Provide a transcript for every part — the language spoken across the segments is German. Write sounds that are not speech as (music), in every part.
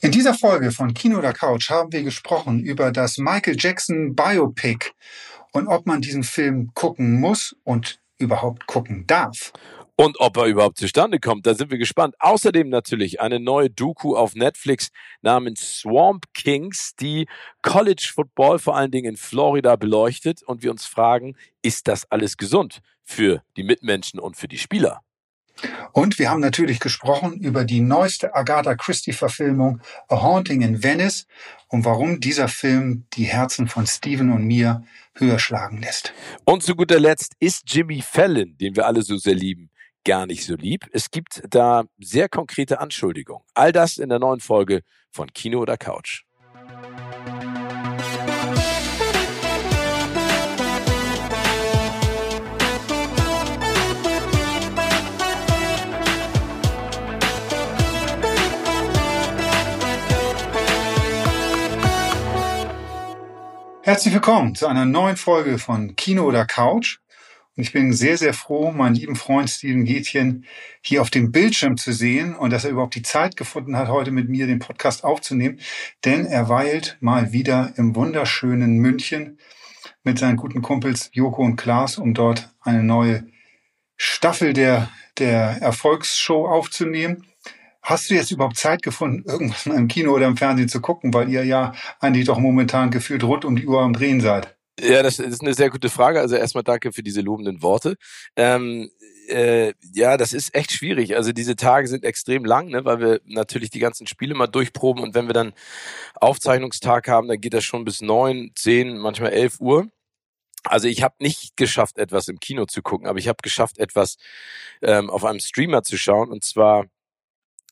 In dieser Folge von Kino oder Couch haben wir gesprochen über das Michael Jackson Biopic und ob man diesen Film gucken muss und überhaupt gucken darf. Und ob er überhaupt zustande kommt, da sind wir gespannt. Außerdem natürlich eine neue Doku auf Netflix namens Swamp Kings, die College Football vor allen Dingen in Florida beleuchtet und wir uns fragen, ist das alles gesund für die Mitmenschen und für die Spieler? Und wir haben natürlich gesprochen über die neueste Agatha Christie-Verfilmung A Haunting in Venice und warum dieser Film die Herzen von Steven und mir höher schlagen lässt. Und zu guter Letzt ist Jimmy Fallon, den wir alle so sehr lieben, gar nicht so lieb. Es gibt da sehr konkrete Anschuldigungen. All das in der neuen Folge von Kino oder Couch. Herzlich willkommen zu einer neuen Folge von Kino oder Couch. Und ich bin sehr, sehr froh, meinen lieben Freund Steven Gätchen hier auf dem Bildschirm zu sehen und dass er überhaupt die Zeit gefunden hat, heute mit mir den Podcast aufzunehmen. Denn er weilt mal wieder im wunderschönen München mit seinen guten Kumpels Joko und Klaas, um dort eine neue Staffel der, der Erfolgsshow aufzunehmen. Hast du jetzt überhaupt Zeit gefunden, irgendwas im Kino oder im Fernsehen zu gucken, weil ihr ja eigentlich doch momentan gefühlt rund um die Uhr am Drehen seid? Ja, das ist eine sehr gute Frage. Also erstmal danke für diese lobenden Worte. Ähm, äh, ja, das ist echt schwierig. Also diese Tage sind extrem lang, ne, weil wir natürlich die ganzen Spiele mal durchproben und wenn wir dann Aufzeichnungstag haben, dann geht das schon bis neun, zehn, manchmal elf Uhr. Also ich habe nicht geschafft, etwas im Kino zu gucken, aber ich habe geschafft, etwas ähm, auf einem Streamer zu schauen und zwar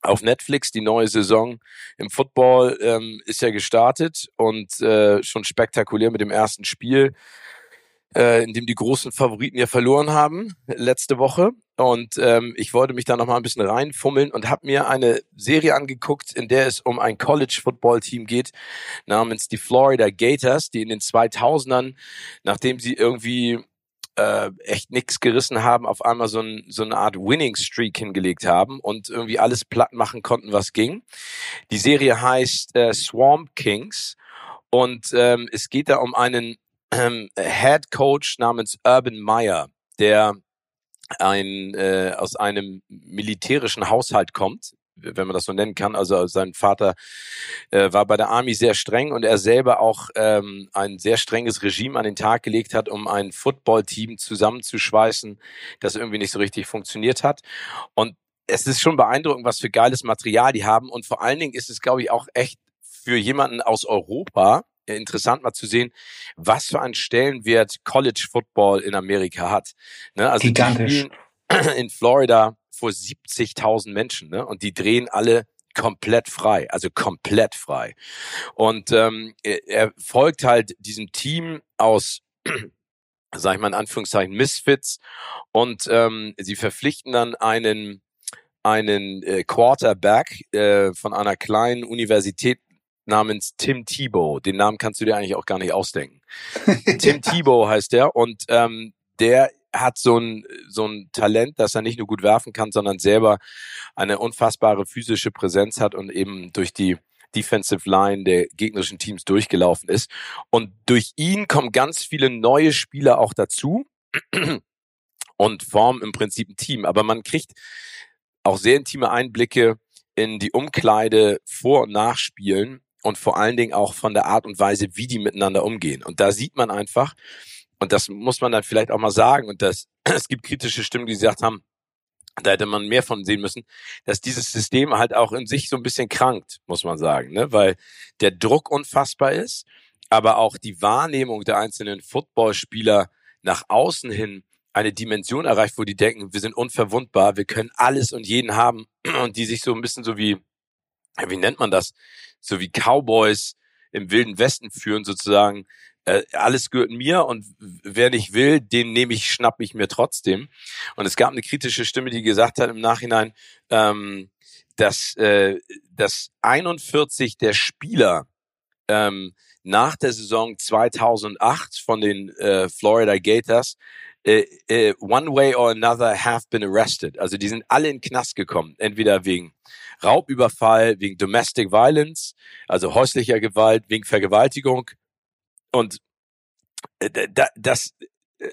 auf Netflix. Die neue Saison im Football ähm, ist ja gestartet und äh, schon spektakulär mit dem ersten Spiel, äh, in dem die großen Favoriten ja verloren haben letzte Woche. Und ähm, ich wollte mich da noch mal ein bisschen reinfummeln und habe mir eine Serie angeguckt, in der es um ein College-Football-Team geht, namens die Florida Gators, die in den 2000ern, nachdem sie irgendwie äh, echt nix gerissen haben, auf einmal so, ein, so eine Art Winning Streak hingelegt haben und irgendwie alles platt machen konnten, was ging. Die Serie heißt äh, Swamp Kings und ähm, es geht da um einen ähm, Head Coach namens Urban Meyer, der ein äh, aus einem militärischen Haushalt kommt, wenn man das so nennen kann. Also sein Vater äh, war bei der Army sehr streng und er selber auch ähm, ein sehr strenges Regime an den Tag gelegt hat, um ein Footballteam zusammenzuschweißen, das irgendwie nicht so richtig funktioniert hat. Und es ist schon beeindruckend, was für geiles Material die haben. Und vor allen Dingen ist es, glaube ich, auch echt für jemanden aus Europa interessant mal zu sehen, was für einen Stellenwert College Football in Amerika hat. Ne? Also Gigantisch. (clears throat) in Florida vor 70.000 Menschen, ne? Und die drehen alle komplett frei, also komplett frei. Und ähm, er, folgt halt diesem Team aus (clears throat) sag ich mal in Anführungszeichen Misfits und ähm, sie verpflichten dann einen einen äh, Quarterback äh, von einer kleinen Universität namens Tim Tebow. Den Namen kannst du dir eigentlich auch gar nicht ausdenken. (laughs) Tim Tebow heißt der und ähm, der hat so ein, so ein Talent, dass er nicht nur gut werfen kann, sondern selber eine unfassbare physische Präsenz hat und eben durch die Defensive Line der gegnerischen Teams durchgelaufen ist. Und durch ihn kommen ganz viele neue Spieler auch dazu und formen im Prinzip ein Team. Aber man kriegt auch sehr intime Einblicke in die Umkleide vor und nach Spielen und vor allen Dingen auch von der Art und Weise, wie die miteinander umgehen. Und da sieht man einfach, und das muss man dann vielleicht auch mal sagen, und das, (clears throat) es gibt kritische Stimmen, die gesagt haben, da hätte man mehr von sehen müssen, dass dieses System halt auch in sich so ein bisschen krankt, muss man sagen, ne? weil der Druck unfassbar ist, aber auch die Wahrnehmung der einzelnen Footballspieler nach außen hin eine Dimension erreicht, wo die denken, wir sind unverwundbar, wir können alles und jeden haben (clears throat) und die sich so ein bisschen so wie, wie nennt man das, so wie Cowboys im wilden Westen führen sozusagen, äh, alles gehört mir und wer nicht will, den nehme ich, schnapp ich mir trotzdem. Und es gab eine kritische Stimme, die gesagt hat im Nachhinein, ähm, dass, äh, dass 41 der Spieler ähm, nach der Saison 2008 von den äh, Florida Gators äh, äh, one way or another have been arrested. Also die sind alle in Knast gekommen, entweder wegen Raubüberfall, wegen Domestic Violence, also häuslicher Gewalt, wegen Vergewaltigung. Und äh, das,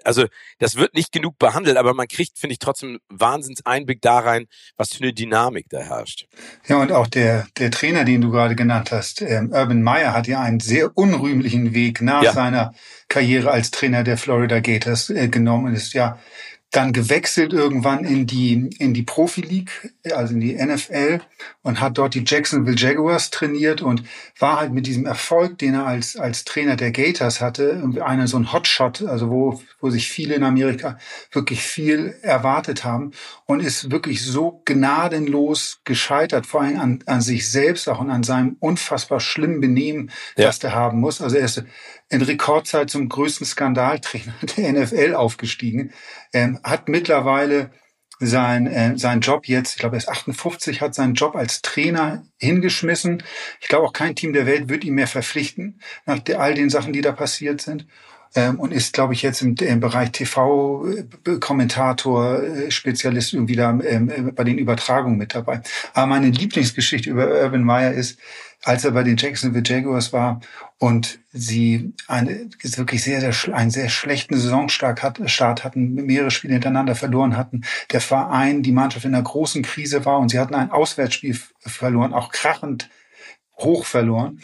also das wird nicht genug behandelt, aber man kriegt, finde ich, trotzdem Wahnsinns Einblick da rein, was für eine Dynamik da herrscht. Ja, und auch der, der Trainer, den du gerade genannt hast, ähm, Urban Meyer, hat ja einen sehr unrühmlichen Weg nach ja. seiner Karriere als Trainer der Florida Gators äh, genommen und ist ja dann gewechselt irgendwann in die, in die Profi League, also in die NFL und hat dort die Jacksonville Jaguars trainiert und war halt mit diesem Erfolg, den er als, als Trainer der Gators hatte, irgendwie einer so ein Hotshot, also wo, wo sich viele in Amerika wirklich viel erwartet haben und ist wirklich so gnadenlos gescheitert, vor allem an, an sich selbst auch und an seinem unfassbar schlimmen Benehmen, ja. das der haben muss. Also er ist in Rekordzeit zum größten Skandaltrainer (laughs) der NFL aufgestiegen, ähm, hat mittlerweile sein, äh, sein Job jetzt, ich glaube, er ist 58, hat seinen Job als Trainer hingeschmissen. Ich glaube, auch kein Team der Welt wird ihn mehr verpflichten, nach all den Sachen, die da passiert sind. Ähm, und ist, glaube ich, jetzt im, im Bereich TV-Kommentator, äh, Spezialist irgendwie da ähm, äh, bei den Übertragungen mit dabei. Aber meine Lieblingsgeschichte über Urban Meyer ist, als er bei den Jacksonville Jaguars war und sie eine, wirklich sehr, sehr, einen sehr schlechten Saisonstart hat, Start hatten, mehrere Spiele hintereinander verloren hatten, der Verein, die Mannschaft in einer großen Krise war und sie hatten ein Auswärtsspiel verloren, auch krachend hoch verloren.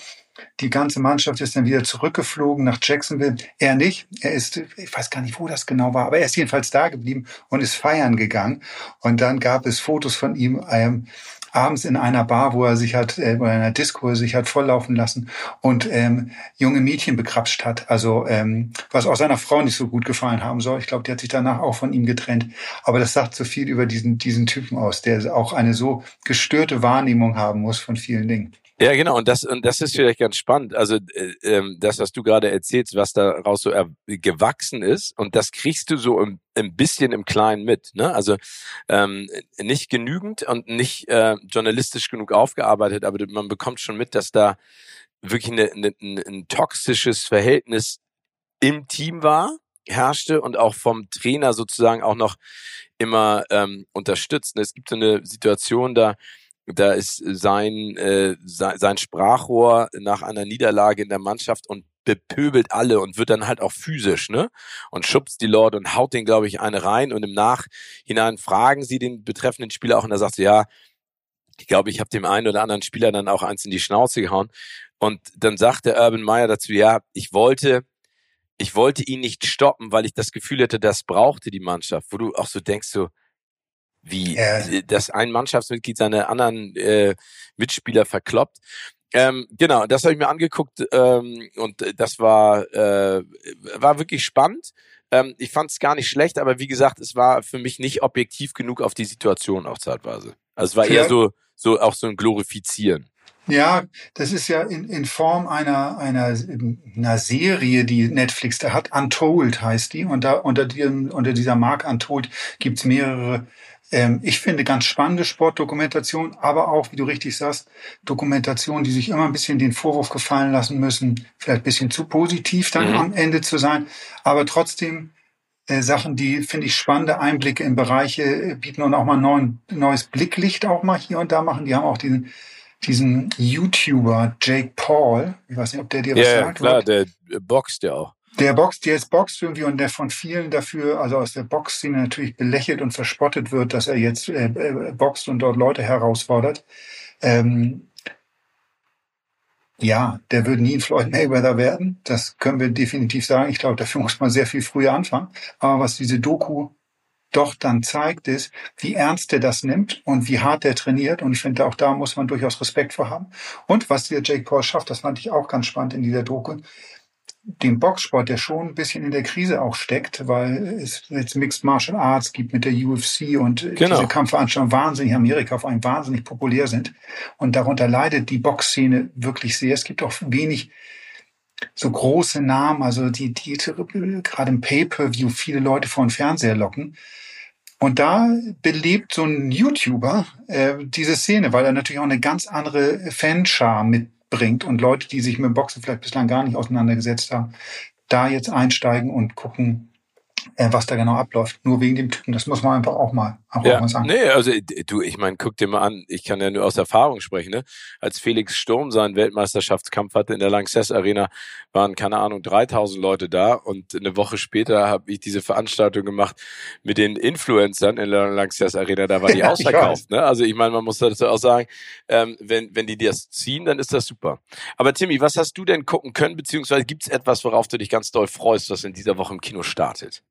Die ganze Mannschaft ist dann wieder zurückgeflogen nach Jacksonville. Er nicht. Er ist, ich weiß gar nicht, wo das genau war, aber er ist jedenfalls da geblieben und ist feiern gegangen. Und dann gab es Fotos von ihm ähm, abends in einer Bar, wo er sich hat, äh, oder in einer Disco, sich hat volllaufen lassen und ähm, junge Mädchen bekrapscht hat. Also ähm, was auch seiner Frau nicht so gut gefallen haben soll. Ich glaube, die hat sich danach auch von ihm getrennt. Aber das sagt so viel über diesen, diesen Typen aus, der auch eine so gestörte Wahrnehmung haben muss von vielen Dingen. Ja, genau. Und das, und das ist vielleicht ganz spannend. Also äh, ähm, das, was du gerade erzählst, was daraus so gewachsen ist, und das kriegst du so ein, ein bisschen im Kleinen mit. Ne? Also ähm, nicht genügend und nicht äh, journalistisch genug aufgearbeitet, aber man bekommt schon mit, dass da wirklich eine, eine, ein, ein toxisches Verhältnis im Team war, herrschte und auch vom Trainer sozusagen auch noch immer ähm, unterstützt. Es gibt so eine Situation da, da ist sein, äh, sein Sprachrohr nach einer Niederlage in der Mannschaft und bepöbelt alle und wird dann halt auch physisch, ne? Und schubst die Leute und haut den, glaube ich, eine rein und im Nachhinein fragen sie den betreffenden Spieler auch und er sagt so, ja, ich glaube, ich habe dem einen oder anderen Spieler dann auch eins in die Schnauze gehauen. Und dann sagt der Urban Meyer dazu, ja, ich wollte, ich wollte ihn nicht stoppen, weil ich das Gefühl hätte, das brauchte die Mannschaft, wo du auch so denkst, so, wie ja. dass ein Mannschaftsmitglied seine anderen äh, Mitspieler verkloppt. Ähm, genau, das habe ich mir angeguckt ähm, und das war äh, war wirklich spannend. Ähm, ich fand es gar nicht schlecht, aber wie gesagt, es war für mich nicht objektiv genug auf die Situation auch zeitweise. Also es war eher so so auch so ein Glorifizieren. Ja, das ist ja in, in Form einer, einer, einer Serie, die Netflix da hat. Untold heißt die. Und da unter, diesem, unter dieser Mark Untold gibt's mehrere ähm, ich finde ganz spannende Sportdokumentation, aber auch, wie du richtig sagst, Dokumentation, die sich immer ein bisschen den Vorwurf gefallen lassen müssen, vielleicht ein bisschen zu positiv dann mhm. am Ende zu sein, aber trotzdem äh, Sachen, die, finde ich, spannende Einblicke in Bereiche bieten und auch mal neuen, neues Blicklicht auch mal hier und da machen. Die haben auch diesen, diesen YouTuber Jake Paul, ich weiß nicht, ob der dir was ja, sagt. Ja, klar, der boxt ja auch. Der boxt, der jetzt boxt irgendwie und der von vielen dafür, also aus der Boxszene natürlich belächelt und verspottet wird, dass er jetzt äh, äh, boxt und dort Leute herausfordert. Ähm, ja, der wird nie ein Floyd Mayweather werden. Das können wir definitiv sagen. Ich glaube, dafür muss man sehr viel früher anfangen. Aber was diese Doku doch dann zeigt, ist, wie ernst er das nimmt und wie hart er trainiert. Und ich finde, auch da muss man durchaus Respekt vor haben. Und was der Jake Paul schafft, das fand ich auch ganz spannend in dieser Doku, dem Boxsport, der schon ein bisschen in der Krise auch steckt, weil es jetzt Mixed Martial Arts gibt mit der UFC und genau. diese Kampfveranstaltungen wahnsinnig in Amerika vor allem wahnsinnig populär sind. Und darunter leidet die Boxszene wirklich sehr. Es gibt auch wenig so große Namen, also die, die gerade im Pay-Per-View viele Leute vor den Fernseher locken. Und da belebt so ein YouTuber äh, diese Szene, weil er natürlich auch eine ganz andere Fanschar mit bringt und Leute, die sich mit Boxen vielleicht bislang gar nicht auseinandergesetzt haben, da jetzt einsteigen und gucken, äh, was da genau abläuft. Nur wegen dem Typen. Das muss man einfach auch mal, auch ja, mal sagen. Nee, also du, ich meine, guck dir mal an, ich kann ja nur aus Erfahrung sprechen, ne? Als Felix Sturm seinen Weltmeisterschaftskampf hatte in der Lanxess Arena, waren, keine Ahnung, 3000 Leute da und eine Woche später habe ich diese Veranstaltung gemacht mit den Influencern in der Lanxess Arena, da war die (laughs) ja, ausverkauft. Ne? Also ich meine, man muss dazu auch sagen, ähm, wenn, wenn die das ziehen, dann ist das super. Aber Timmy, was hast du denn gucken können, beziehungsweise gibt es etwas, worauf du dich ganz doll freust, was in dieser Woche im Kino startet?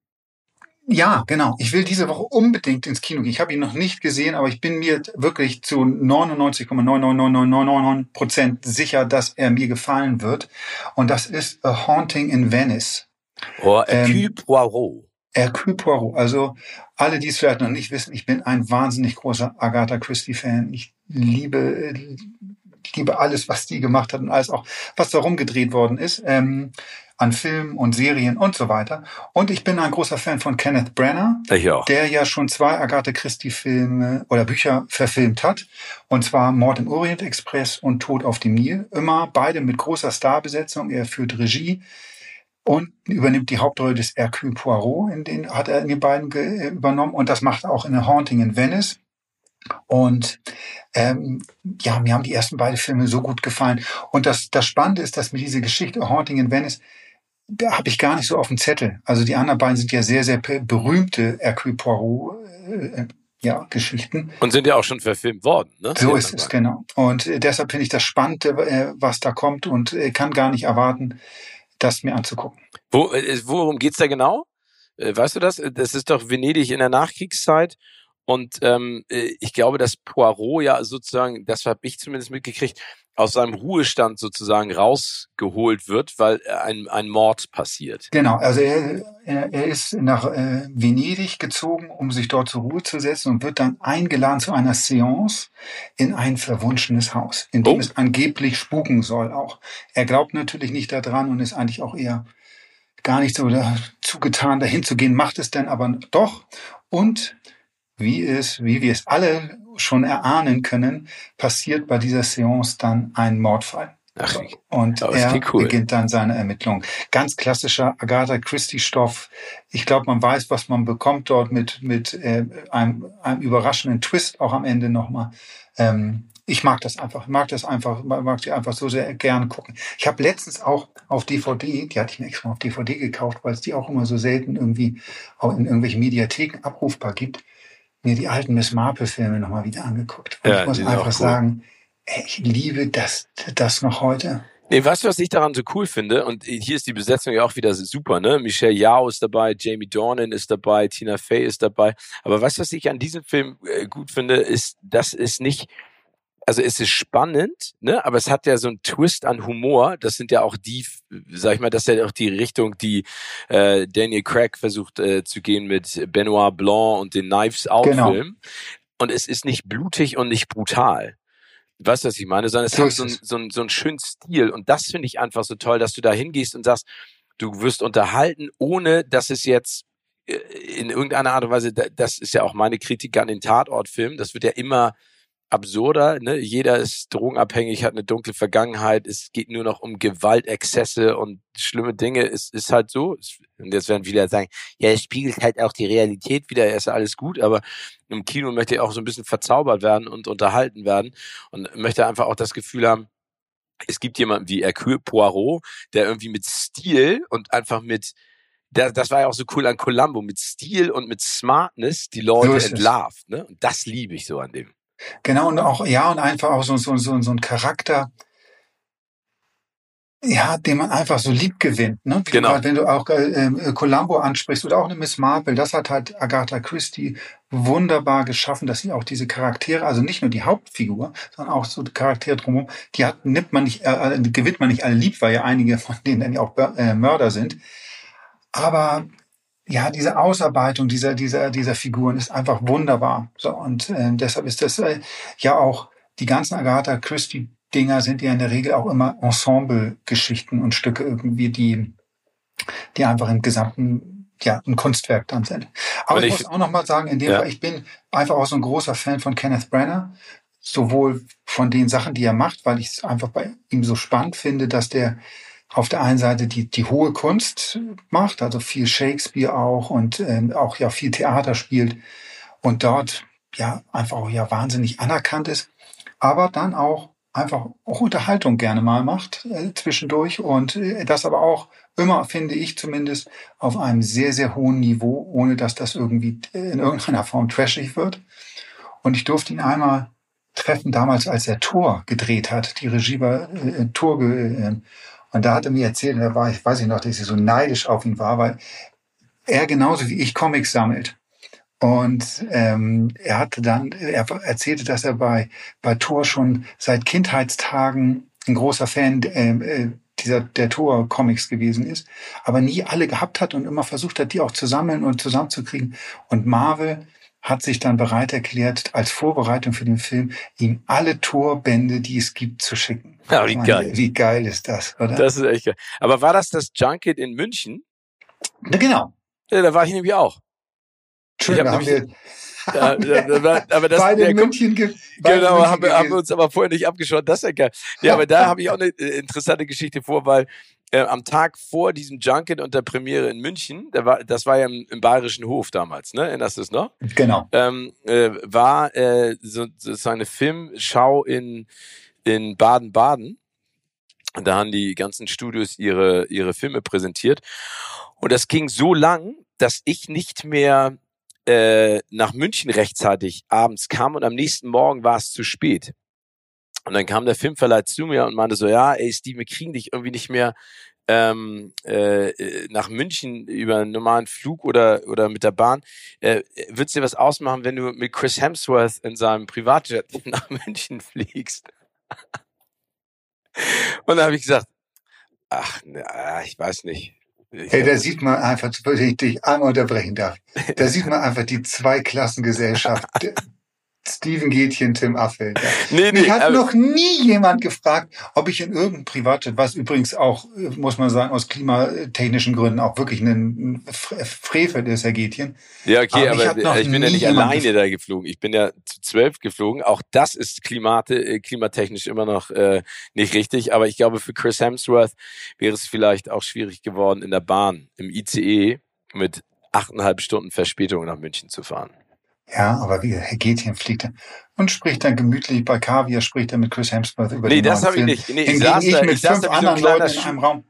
Ja, genau. Ich will diese Woche unbedingt ins Kino gehen. Ich habe ihn noch nicht gesehen, aber ich bin mir wirklich zu 99,99999 Prozent sicher, dass er mir gefallen wird. Und das ist A Haunting in Venice. Oh, Hercule ähm, Poirot. Hercule Poirot. Also alle, die es vielleicht noch nicht wissen, ich bin ein wahnsinnig großer Agatha Christie-Fan. Ich liebe liebe alles, was die gemacht hat und alles auch, was darum gedreht worden ist. Ähm, an Filmen und Serien und so weiter. Und ich bin ein großer Fan von Kenneth Branagh, der ja schon zwei Agatha Christie-Filme oder Bücher verfilmt hat. Und zwar Mord im Orient Express und Tod auf dem Nil. Immer beide mit großer Starbesetzung. Er führt Regie und übernimmt die Hauptrolle des Hercule Poirot, in den hat er in den beiden übernommen. Und das macht er auch in A Haunting in Venice. Und ähm, ja, mir haben die ersten beiden Filme so gut gefallen. Und das, das Spannende ist, dass mir diese Geschichte Haunting in Venice habe ich gar nicht so auf dem Zettel. Also die anderen beiden sind ja sehr, sehr berühmte Hercule Poirot äh, ja, Geschichten. Und sind ja auch schon verfilmt worden, ne? So ist es, genau. Und äh, deshalb finde ich das spannend, äh, was da kommt und äh, kann gar nicht erwarten, das mir anzugucken. Wo, äh, worum geht's da genau? Äh, weißt du das? Das ist doch Venedig in der Nachkriegszeit und ähm, äh, ich glaube, dass Poirot ja sozusagen, das habe ich zumindest mitgekriegt, aus seinem Ruhestand sozusagen rausgeholt wird, weil ein, ein Mord passiert. Genau, also er, er, er ist nach äh, Venedig gezogen, um sich dort zur Ruhe zu setzen und wird dann eingeladen zu einer Seance in ein verwunschenes Haus, in dem oh. es angeblich spuken soll auch. Er glaubt natürlich nicht daran und ist eigentlich auch eher gar nicht so zugetan, dahin zu gehen, macht es dann aber doch. Und wie es, wie wir es alle schon erahnen können, passiert bei dieser Seance dann ein Mordfall. Ach, und er cool. beginnt dann seine Ermittlung. Ganz klassischer Agatha Christie-Stoff. Ich glaube, man weiß, was man bekommt dort mit, mit äh, einem, einem überraschenden Twist auch am Ende nochmal. Ähm, ich mag das einfach, ich mag das einfach, mag die einfach so sehr gern gucken. Ich habe letztens auch auf DVD, die hatte ich mir extra auf DVD gekauft, weil es die auch immer so selten irgendwie auch in irgendwelchen Mediatheken abrufbar gibt mir die alten Miss Marple-Filme nochmal wieder angeguckt. Und ja, ich muss einfach sagen, ey, ich liebe das, das noch heute. Nee, weißt du, was ich daran so cool finde? Und hier ist die Besetzung ja auch wieder super, ne? Michelle Yao ist dabei, Jamie Dornan ist dabei, Tina Fey ist dabei. Aber weißt du, was ich an diesem Film äh, gut finde, ist, dass es nicht also es ist spannend, ne? aber es hat ja so einen Twist an Humor. Das sind ja auch die, sag ich mal, das ist ja auch die Richtung, die äh, Daniel Craig versucht äh, zu gehen mit Benoit Blanc und den Knives Out genau. Film. Und es ist nicht blutig und nicht brutal. Weißt du, was ich meine? Sondern es so hat so, ein, so, ein, so einen schönen Stil. Und das finde ich einfach so toll, dass du da hingehst und sagst, du wirst unterhalten, ohne dass es jetzt äh, in irgendeiner Art und Weise, das ist ja auch meine Kritik an den Tatortfilmen, das wird ja immer absurder. Ne? Jeder ist drogenabhängig, hat eine dunkle Vergangenheit. Es geht nur noch um Gewaltexzesse und schlimme Dinge. Es ist halt so. Und jetzt werden viele sagen, ja, es spiegelt halt auch die Realität wieder. Er ist ja alles gut, aber im Kino möchte er auch so ein bisschen verzaubert werden und unterhalten werden und möchte einfach auch das Gefühl haben, es gibt jemanden wie Hercule Poirot, der irgendwie mit Stil und einfach mit das, das war ja auch so cool an Columbo, mit Stil und mit Smartness die Leute so entlarvt. Ne? Und das liebe ich so an dem. Genau, und auch, ja, und einfach auch so, so, so, so ein Charakter, ja, den man einfach so lieb gewinnt. Ne? Wie genau. Du, wenn du auch äh, äh, Columbo ansprichst oder auch eine Miss Marple, das hat halt Agatha Christie wunderbar geschaffen, dass sie auch diese Charaktere, also nicht nur die Hauptfigur, sondern auch so die Charaktere drumherum, die hat, nimmt man nicht, äh, äh gewinnt man nicht alle lieb, weil ja einige von denen dann ja auch äh, Mörder sind. Aber ja, diese Ausarbeitung dieser, dieser, dieser Figuren ist einfach wunderbar. So, und äh, deshalb ist das äh, ja auch, die ganzen Agatha Christie Dinger sind ja in der Regel auch immer Ensemble-Geschichten und Stücke irgendwie, die, die einfach im gesamten, ja, ein Kunstwerk dann sind. Aber ich, ich, muss auch noch mal sagen, in dem ja. Fall, ich bin einfach auch so ein großer Fan von Kenneth Brenner, sowohl von den Sachen, die er macht, weil ich es einfach bei ihm so spannend finde, dass der auf der einen Seite die, die hohe Kunst macht, also viel Shakespeare auch und ähm, auch ja viel Theater spielt und dort ja einfach auch ja wahnsinnig anerkannt ist, aber dann auch einfach auch Unterhaltung gerne mal macht äh, zwischendurch und äh, das aber auch immer, finde ich zumindest, auf einem sehr, sehr hohen Niveau, ohne dass das irgendwie äh, in irgendeiner Form trashig wird. Und ich durfte ihn einmal treffen, damals als er Tor gedreht hat, die Regie war äh, Tor. Äh, und da hat er mir erzählt, da war ich, weiß ich noch, dass ich so neidisch auf ihn war, weil er genauso wie ich Comics sammelt. Und ähm, er hatte dann, er erzählte, dass er bei, bei Thor schon seit Kindheitstagen ein großer Fan äh, äh, dieser der Thor Comics gewesen ist, aber nie alle gehabt hat und immer versucht hat, die auch zu sammeln und zusammenzukriegen. Und Marvel hat sich dann bereit erklärt, als Vorbereitung für den Film, ihm alle Torbände, die es gibt, zu schicken. Ja, wie meine, geil. Wie geil ist das, oder? Das ist echt geil. Aber war das das Junket in München? Na, genau. Ja, da war ich nämlich auch. Schön, da haben wir, ja, (laughs) aber das, beide ja, in München ge Genau, haben, wir, haben wir uns aber vorher nicht abgeschaut. Das ist ja geil. Ja, aber da (laughs) habe ich auch eine äh, interessante Geschichte vor, weil äh, am Tag vor diesem Junket und der Premiere in München, da war, das war ja im, im Bayerischen Hof damals, ne? Erinnerst du es noch? Genau. Ähm, äh, war äh, so, so eine Filmschau in, in Baden-Baden. Da haben die ganzen Studios ihre, ihre Filme präsentiert. Und das ging so lang, dass ich nicht mehr äh, nach München rechtzeitig abends kam und am nächsten Morgen war es zu spät. Und dann kam der Filmverleih zu mir und meinte so, ja, ey Steve, wir kriegen dich irgendwie nicht mehr ähm, äh, nach München über einen normalen Flug oder, oder mit der Bahn. Äh, Würdest dir was ausmachen, wenn du mit Chris Hemsworth in seinem Privatjet (laughs) nach München fliegst? und dann habe ich gesagt, ach, na, ich weiß nicht. Hey, da sieht man einfach, wenn ich dich einmal unterbrechen darf, da sieht man einfach die Zweiklassengesellschaft. (laughs) Steven Gätchen, Tim Affeld. Ja. (laughs) Nee, nee, Mich hat noch nie jemand gefragt, ob ich in irgendeinem Privatjet, was übrigens auch, muss man sagen, aus klimatechnischen Gründen auch wirklich ein Frevel ist, Herr Gätchen. Ja, okay, aber, aber ich bin ja nicht alleine da geflogen. Ich bin ja zu zwölf geflogen. Auch das ist klimate, äh, klimatechnisch immer noch äh, nicht richtig. Aber ich glaube, für Chris Hemsworth wäre es vielleicht auch schwierig geworden, in der Bahn, im ICE mit achteinhalb Stunden Verspätung nach München zu fahren. Ja, aber wie Herr Gätchen fliegt er und spricht dann gemütlich bei Kaviar, spricht er mit Chris Hemsworth über nee, den das habe ich nicht. Nee, ich saß ich da, mit ich fünf anderen so Leuten in einem Raum.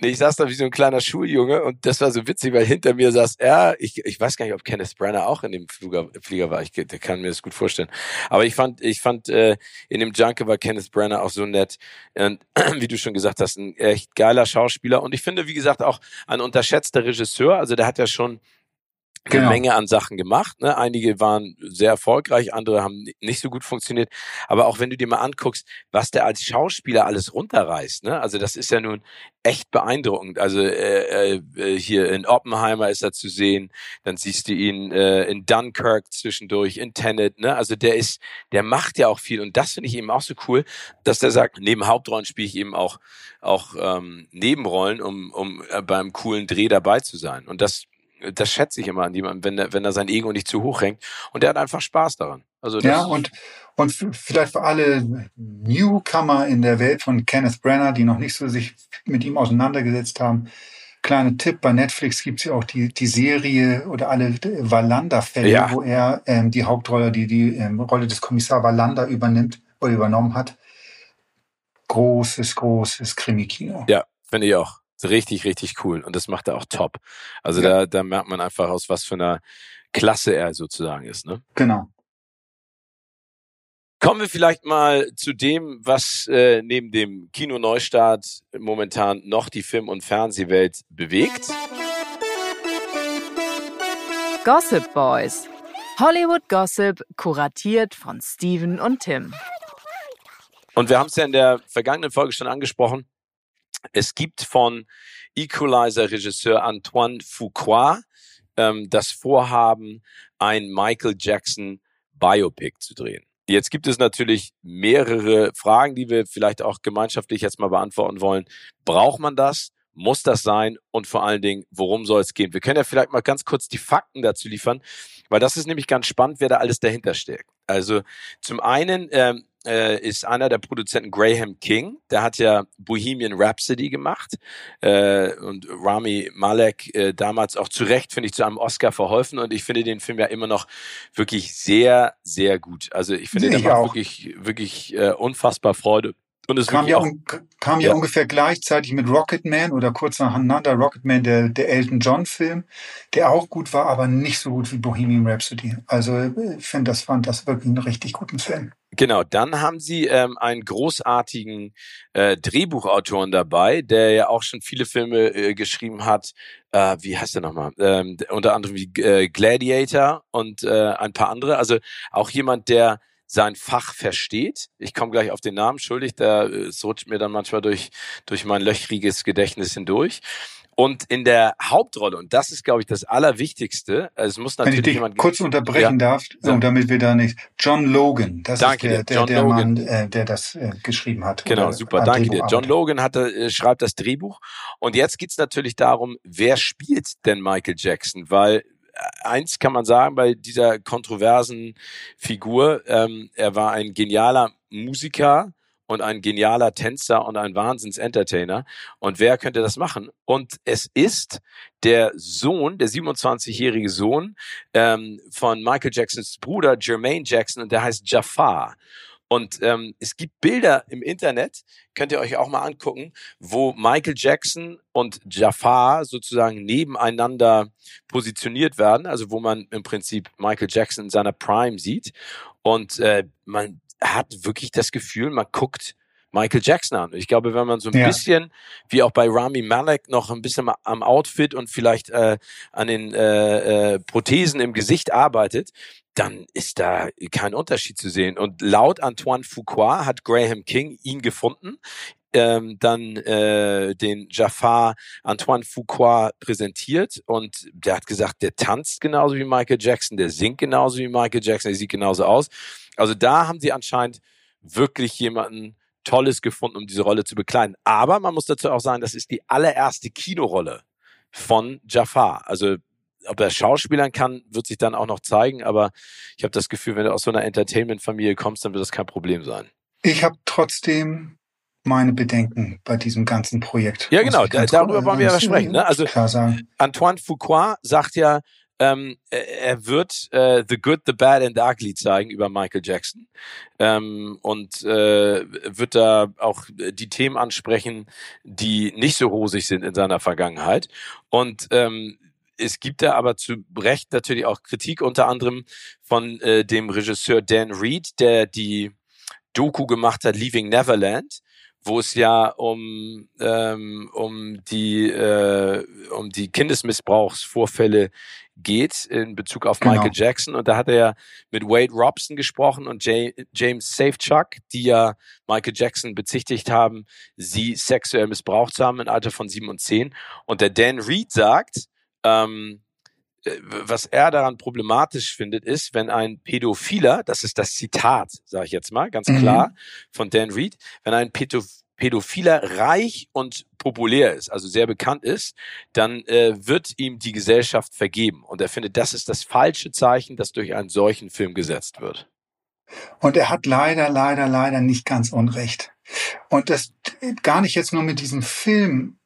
Nee, ich saß da wie so ein kleiner Schuljunge und das war so witzig, weil hinter mir saß er, ich, ich weiß gar nicht, ob Kenneth Brenner auch in dem Flieger, Flieger war, ich der kann mir das gut vorstellen. Aber ich fand, ich fand, äh, in dem Junkie war Kenneth Brenner auch so nett und (clears throat) wie du schon gesagt hast, ein echt geiler Schauspieler und ich finde, wie gesagt, auch ein unterschätzter Regisseur, also der hat ja schon eine genau. Menge an Sachen gemacht. Ne? Einige waren sehr erfolgreich, andere haben nicht so gut funktioniert. Aber auch wenn du dir mal anguckst, was der als Schauspieler alles runterreißt, ne? also das ist ja nun echt beeindruckend. Also äh, äh, hier in Oppenheimer ist er zu sehen, dann siehst du ihn äh, in Dunkirk zwischendurch, in Tenet. Ne? Also der ist, der macht ja auch viel und das finde ich eben auch so cool, dass der sagt, neben Hauptrollen spiele ich eben auch auch ähm, Nebenrollen, um um äh, beim coolen Dreh dabei zu sein. Und das das schätze ich immer an jemandem, wenn er, wenn er sein Ego nicht zu hoch hängt. Und der hat einfach Spaß daran. Also ja, und, und vielleicht für alle Newcomer in der Welt von Kenneth Brenner, die noch nicht so sich mit ihm auseinandergesetzt haben, kleiner Tipp, bei Netflix gibt's ja auch die, die Serie oder alle Wallander-Fälle, ja. wo er ähm, die Hauptrolle, die, die ähm, Rolle des Kommissar Wallander übernimmt oder übernommen hat. Großes, großes Krimi-Kino. Ja, finde ich auch richtig, richtig cool. Und das macht er auch top. Also ja. da, da merkt man einfach aus, was für einer Klasse er sozusagen ist. Ne? Genau. Kommen wir vielleicht mal zu dem, was äh, neben dem Kino-Neustart momentan noch die Film- und Fernsehwelt bewegt. Gossip Boys. Hollywood Gossip, kuratiert von Steven und Tim. Und wir haben es ja in der vergangenen Folge schon angesprochen. Es gibt von Equalizer-Regisseur Antoine Fuqua ähm, das Vorhaben, ein Michael Jackson Biopic zu drehen. Jetzt gibt es natürlich mehrere Fragen, die wir vielleicht auch gemeinschaftlich jetzt mal beantworten wollen. Braucht man das? Muss das sein? Und vor allen Dingen, worum soll es gehen? Wir können ja vielleicht mal ganz kurz die Fakten dazu liefern, weil das ist nämlich ganz spannend, wer da alles dahinter steckt. Also zum einen ähm, äh, ist einer der Produzenten Graham King. Der hat ja Bohemian Rhapsody gemacht äh, und Rami Malek äh, damals auch zu Recht, finde ich, zu einem Oscar verholfen. Und ich finde den Film ja immer noch wirklich sehr, sehr gut. Also ich finde, der macht wirklich, wirklich äh, unfassbar Freude. Und es kam ja, auch, kam ja, ja, ungefähr gleichzeitig mit Rocketman oder kurz nacheinander Rocketman, der, der Elton John Film, der auch gut war, aber nicht so gut wie Bohemian Rhapsody. Also ich finde, das fand das wirklich einen richtig guten Film. Genau, dann haben sie ähm, einen großartigen äh, Drehbuchautoren dabei, der ja auch schon viele Filme äh, geschrieben hat. Äh, wie heißt der nochmal? Ähm, unter anderem wie äh, Gladiator und äh, ein paar andere. Also auch jemand, der sein Fach versteht. Ich komme gleich auf den Namen, schuldig, da äh, es rutscht mir dann manchmal durch, durch mein löchriges Gedächtnis hindurch. Und in der Hauptrolle, und das ist, glaube ich, das Allerwichtigste, also es muss natürlich Wenn ich dich jemand kurz unterbrechen ja. darf, so. damit wir da nicht. John Logan, das Danke ist der, der, der Mann, äh, der das äh, geschrieben hat. Genau, super, danke dir. John Logan hat, äh, schreibt das Drehbuch. Und jetzt geht's natürlich darum, wer spielt denn Michael Jackson? Weil eins kann man sagen bei dieser kontroversen Figur, ähm, er war ein genialer Musiker und ein genialer Tänzer und ein Wahnsinns-Entertainer. Und wer könnte das machen? Und es ist der Sohn, der 27-jährige Sohn ähm, von Michael Jacksons Bruder Jermaine Jackson und der heißt Jafar. Und ähm, es gibt Bilder im Internet, könnt ihr euch auch mal angucken, wo Michael Jackson und Jafar sozusagen nebeneinander positioniert werden, also wo man im Prinzip Michael Jackson in seiner Prime sieht. Und äh, man hat wirklich das Gefühl, man guckt Michael Jackson an. Ich glaube, wenn man so ein ja. bisschen, wie auch bei Rami Malek, noch ein bisschen am Outfit und vielleicht äh, an den äh, äh, Prothesen im Gesicht arbeitet, dann ist da kein Unterschied zu sehen. Und laut Antoine Fuqua hat Graham King ihn gefunden, ähm, dann äh, den Jafar Antoine Fuqua präsentiert und der hat gesagt, der tanzt genauso wie Michael Jackson, der singt genauso wie Michael Jackson, der sieht genauso aus. Also da haben sie anscheinend wirklich jemanden Tolles gefunden, um diese Rolle zu bekleiden. Aber man muss dazu auch sagen, das ist die allererste Kinorolle von Jafar. Also ob er Schauspielern kann, wird sich dann auch noch zeigen. Aber ich habe das Gefühl, wenn du aus so einer Entertainment-Familie kommst, dann wird das kein Problem sein. Ich habe trotzdem meine Bedenken bei diesem ganzen Projekt. Ja, genau, da, darüber wollen wir ja sprechen. Ne? Also Antoine Fuqua sagt ja, ähm, er wird äh, The Good, The Bad and the Ugly zeigen über Michael Jackson ähm, und äh, wird da auch die Themen ansprechen, die nicht so rosig sind in seiner Vergangenheit. Und ähm, es gibt da aber zu Recht natürlich auch Kritik, unter anderem von äh, dem Regisseur Dan Reed, der die Doku gemacht hat, Leaving Neverland, wo es ja um ähm, um die äh, um die Kindesmissbrauchsvorfälle geht in Bezug auf genau. Michael Jackson und da hat er ja mit Wade Robson gesprochen und Jay, James Safechuck, die ja Michael Jackson bezichtigt haben, sie sexuell missbraucht zu haben im Alter von sieben und zehn und der Dan Reed sagt ähm, äh, was er daran problematisch findet, ist, wenn ein Pädophiler, das ist das Zitat, sage ich jetzt mal, ganz mhm. klar, von Dan Reed, wenn ein Pädophiler reich und populär ist, also sehr bekannt ist, dann äh, wird ihm die Gesellschaft vergeben. Und er findet, das ist das falsche Zeichen, das durch einen solchen Film gesetzt wird. Und er hat leider, leider, leider nicht ganz unrecht. Und das gar nicht jetzt nur mit diesem Film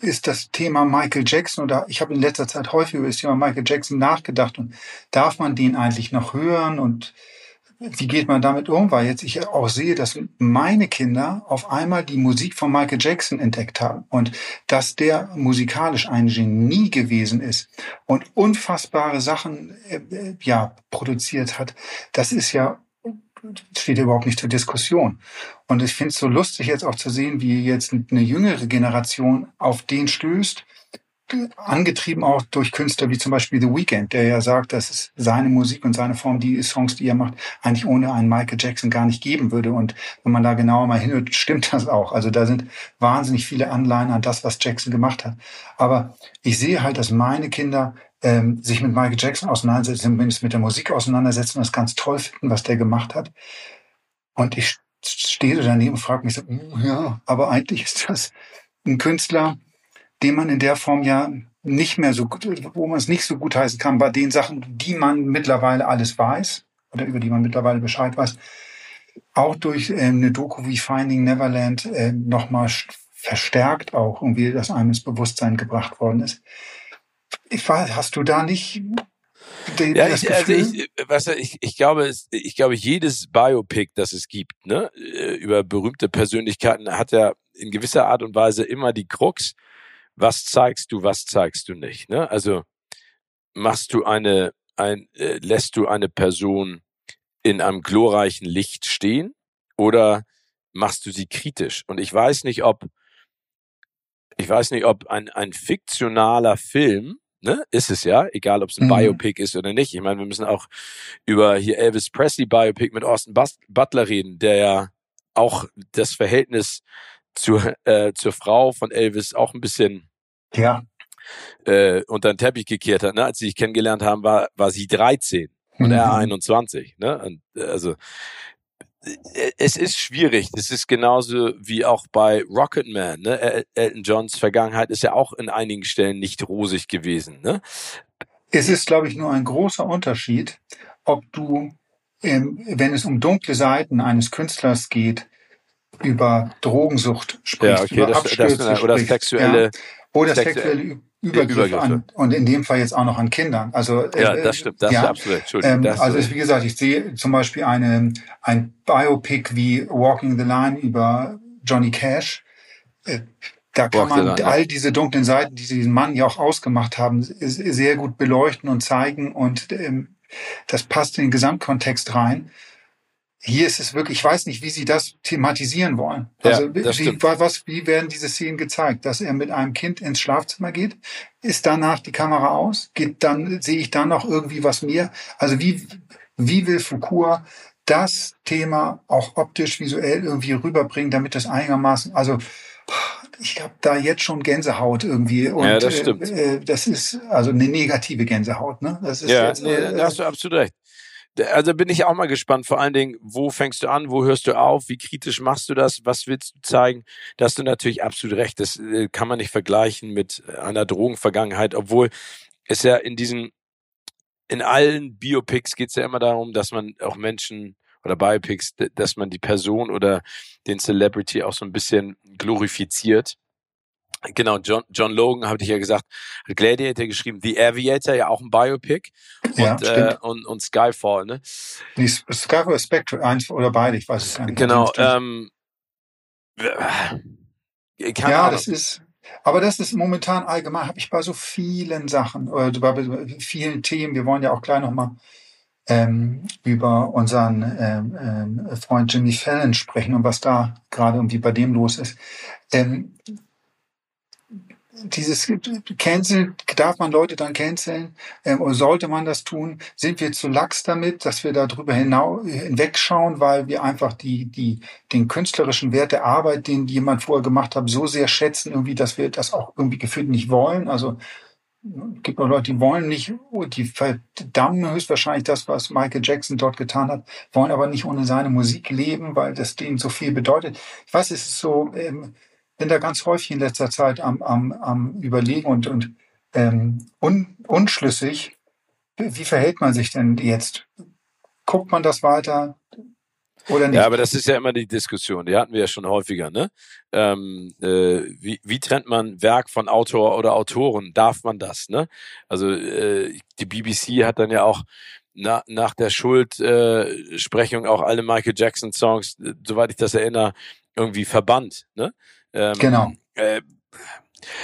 ist das Thema Michael Jackson oder ich habe in letzter Zeit häufig über das Thema Michael Jackson nachgedacht und darf man den eigentlich noch hören und wie geht man damit um? Weil jetzt ich auch sehe, dass meine Kinder auf einmal die Musik von Michael Jackson entdeckt haben und dass der musikalisch ein Genie gewesen ist und unfassbare Sachen äh, äh ja produziert hat. Das ist ja steht überhaupt nicht zur Diskussion. Und ich finde es so lustig jetzt auch zu sehen, wie jetzt eine jüngere Generation auf den stößt, angetrieben auch durch Künstler wie zum Beispiel The Weeknd, der ja sagt, dass es seine Musik und seine Form, die Songs, die er macht, eigentlich ohne einen Michael Jackson gar nicht geben würde. Und wenn man da genauer mal hinhört, (laughs) stimmt das auch. Also da sind wahnsinnig viele Anleihen an das, was Jackson gemacht hat. Aber ich sehe halt, dass meine Kinder ähm, sich mit Michael Jackson auseinandersetzen, zumindest mit der Musik auseinandersetzen und das ganz toll finden, was der gemacht hat. Und ich stehe daneben und frage mich so, mm, ja, aber eigentlich ist das ein Künstler, den man in der Form ja nicht mehr so gut, wo man es nicht so gut heißen kann, bei den Sachen, die man mittlerweile alles weiß oder über die man mittlerweile Bescheid weiß, auch durch äh, eine Doku wie Finding Neverland äh, nochmal verstärkt auch irgendwie das einem ins Bewusstsein gebracht worden ist. Ich weiß, hast du da nicht den, ja, ich, also ich, was, ich, ich glaube, ich glaube, jedes Biopic, das es gibt, ne, äh, über berühmte Persönlichkeiten, hat ja in gewisser Art und Weise immer die Krux, was zeigst du, was zeigst du nicht, ne? Also machst du eine, ein, äh, lässt du eine Person in einem glorreichen Licht stehen oder machst du sie kritisch? Und ich weiß nicht, ob ich weiß nicht, ob ein, ein fiktionaler Film, ne, ist es ja, egal ob es ein mhm. Biopic ist oder nicht. Ich meine, wir müssen auch über hier Elvis Presley Biopic mit Austin Butler reden, der ja auch das Verhältnis zur, äh, zur Frau von Elvis auch ein bisschen ja. äh, unter den Teppich gekehrt hat. Ne? Als sie sich kennengelernt haben, war, war sie 13 und mhm. er 21. Ne? Und, äh, also äh, es ist schwierig. Es ist genauso wie auch bei Rocketman. Ne? Elton Johns Vergangenheit ist ja auch in einigen Stellen nicht rosig gewesen. Ne? Es ist, glaube ich, nur ein großer Unterschied, ob du, ähm, wenn es um dunkle Seiten eines Künstlers geht, über Drogensucht sprichst, ja, okay, über das, Abstürze das, oder sprichst, sexuelle, ja, oder sexuelle Übergriffe, Übergriffe. an und in dem Fall jetzt auch noch an Kindern. Also ja, äh, das stimmt, das ja, ist absolut. Entschuldigung, ähm, also ist, wie gesagt, ich sehe zum Beispiel eine ein Biopic wie Walking the Line über Johnny Cash. Äh, da kann man Line, all diese dunklen Seiten, die diesen Mann ja auch ausgemacht haben, sehr gut beleuchten und zeigen und ähm, das passt in den Gesamtkontext rein hier ist es wirklich, ich weiß nicht, wie sie das thematisieren wollen. Also ja, wie, was, wie werden diese Szenen gezeigt? Dass er mit einem Kind ins Schlafzimmer geht, ist danach die Kamera aus, geht dann, sehe ich dann noch irgendwie was mehr? Also wie, wie will Foucault das Thema auch optisch, visuell irgendwie rüberbringen, damit das einigermaßen, also ich habe da jetzt schon Gänsehaut irgendwie. Und, ja, das stimmt. Äh, äh, das ist also eine negative Gänsehaut, ne? Das ist ja, jetzt, äh, da hast du absolut recht also bin ich auch mal gespannt. Vor allen Dingen, wo fängst du an, wo hörst du auf, wie kritisch machst du das, was willst du zeigen? Da hast du natürlich absolut recht. Das äh, kann man nicht vergleichen mit einer Drogenvergangenheit, obwohl es ja in diesen, in allen Biopics geht es ja immer darum, dass man auch Menschen oder Biopics, dass man die Person oder den Celebrity auch so ein bisschen glorifiziert. Genau, John, John Logan, habe ich ja gesagt, hat Gladiator geschrieben, The Aviator, ja auch ein Biopic und, ja, äh, und, und Skyfall, ne? Die Skyfall, Spectre, eins oder beide, ich weiß es nicht. Genau, ähm, äh, ja, Ahnung. das ist, aber das ist momentan allgemein, habe ich bei so vielen Sachen, oder bei vielen Themen, wir wollen ja auch gleich nochmal ähm, über unseren ähm, ähm, Freund Jimmy Fallon sprechen und was da gerade irgendwie bei dem los ist. Ähm, dieses Cancel, darf man Leute dann canceln? Ähm, oder sollte man das tun? Sind wir zu lax damit, dass wir darüber hinaus hinwegschauen, weil wir einfach die, die, den künstlerischen Wert der Arbeit, den jemand vorher gemacht hat, so sehr schätzen, irgendwie, dass wir das auch irgendwie gefühlt nicht wollen? Also, gibt auch Leute, die wollen nicht, die verdammen höchstwahrscheinlich das, was Michael Jackson dort getan hat, wollen aber nicht ohne seine Musik leben, weil das denen so viel bedeutet. Es ist so, ähm, bin da ganz häufig in letzter Zeit am, am, am Überlegen und, und ähm, un, unschlüssig. Wie verhält man sich denn jetzt? Guckt man das weiter? Oder nicht? Ja, aber das ist ja immer die Diskussion, die hatten wir ja schon häufiger, ne? Ähm, äh, wie, wie trennt man Werk von Autor oder Autoren? Darf man das, ne? Also äh, die BBC hat dann ja auch na, nach der Schuldsprechung äh, auch alle Michael Jackson Songs, äh, soweit ich das erinnere, irgendwie verbannt, ne? Ähm, genau. Äh,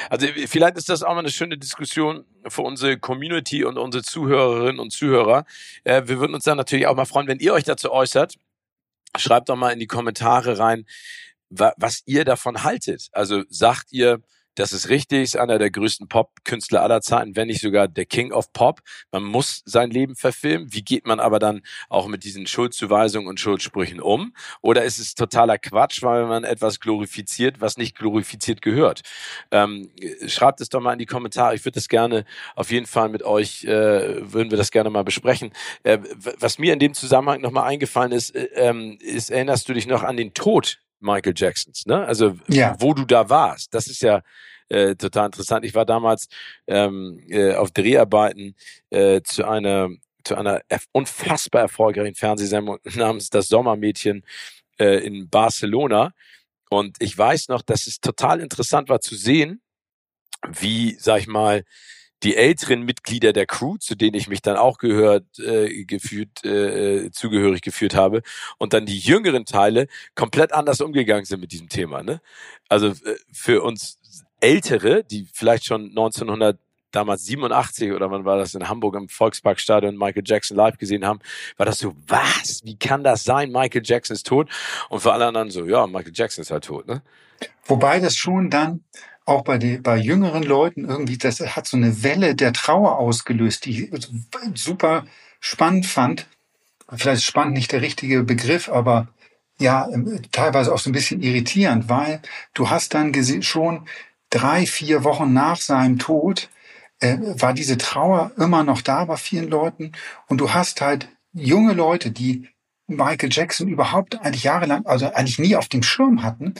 also vielleicht ist das auch mal eine schöne Diskussion für unsere Community und unsere Zuhörerinnen und Zuhörer. Äh, wir würden uns dann natürlich auch mal freuen, wenn ihr euch dazu äußert. Schreibt doch mal in die Kommentare rein, wa was ihr davon haltet. Also sagt ihr, das ist richtig, ist einer der größten Pop-Künstler aller Zeiten, wenn nicht sogar der King of Pop. Man muss sein Leben verfilmen. Wie geht man aber dann auch mit diesen Schuldzuweisungen und Schuldsprüchen um? Oder ist es totaler Quatsch, weil man etwas glorifiziert, was nicht glorifiziert gehört? Ähm, schreibt es doch mal in die Kommentare. Ich würde das gerne auf jeden Fall mit euch, äh, würden wir das gerne mal besprechen. Äh, was mir in dem Zusammenhang nochmal eingefallen ist, äh, ähm, ist, erinnerst du dich noch an den Tod Michael Jacksons, ne? Also ja. wo du da warst, das ist ja äh, total interessant. Ich war damals ähm, äh, auf Dreharbeiten äh, zu einer zu einer unfassbar erfolgreichen Fernsehsendung (laughs) namens Das Sommermädchen äh, in Barcelona. Und ich weiß noch, dass es total interessant war zu sehen, wie, sag ich mal, die älteren Mitglieder der Crew, zu denen ich mich dann auch gehört, äh, gefühlt, äh, zugehörig geführt habe, und dann die jüngeren Teile komplett anders umgegangen sind mit diesem Thema. Ne? Also äh, für uns Ältere, die vielleicht schon 1900 damals 87 oder wann war das in Hamburg im Volksparkstadion Michael Jackson live gesehen haben, war das so, was? Wie kann das sein? Michael Jackson ist tot. Und für alle anderen so, ja, Michael Jackson ist halt tot, ne? Wobei das schon dann auch bei, die, bei jüngeren Leuten irgendwie, das hat so eine Welle der Trauer ausgelöst, die ich super spannend fand. Vielleicht spannend nicht der richtige Begriff, aber ja, ähm, teilweise auch so ein bisschen irritierend, weil du hast dann schon drei, vier Wochen nach seinem Tod äh, war diese Trauer immer noch da bei vielen Leuten und du hast halt junge Leute, die Michael Jackson überhaupt eigentlich jahrelang, also eigentlich nie auf dem Schirm hatten,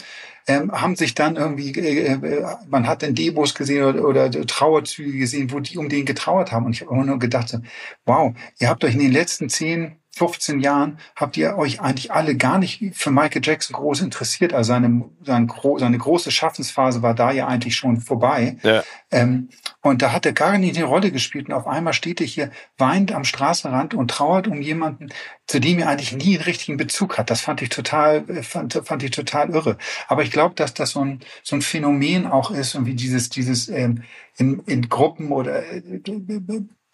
ähm, haben sich dann irgendwie, äh, äh, man hat dann Demos gesehen oder, oder Trauerzüge gesehen, wo die um den getrauert haben. Und ich habe immer nur gedacht, so, wow, ihr habt euch in den letzten zehn 15 Jahren habt ihr euch eigentlich alle gar nicht für Michael Jackson groß interessiert. Also seine, seine, seine große Schaffensphase war da ja eigentlich schon vorbei. Ja. Ähm, und da hat er gar nicht eine Rolle gespielt. Und auf einmal steht er hier, weint am Straßenrand und trauert um jemanden, zu dem er eigentlich nie einen richtigen Bezug hat. Das fand ich total, fand, fand ich total irre. Aber ich glaube, dass das so ein, so ein Phänomen auch ist und wie dieses, dieses ähm, in, in Gruppen oder äh,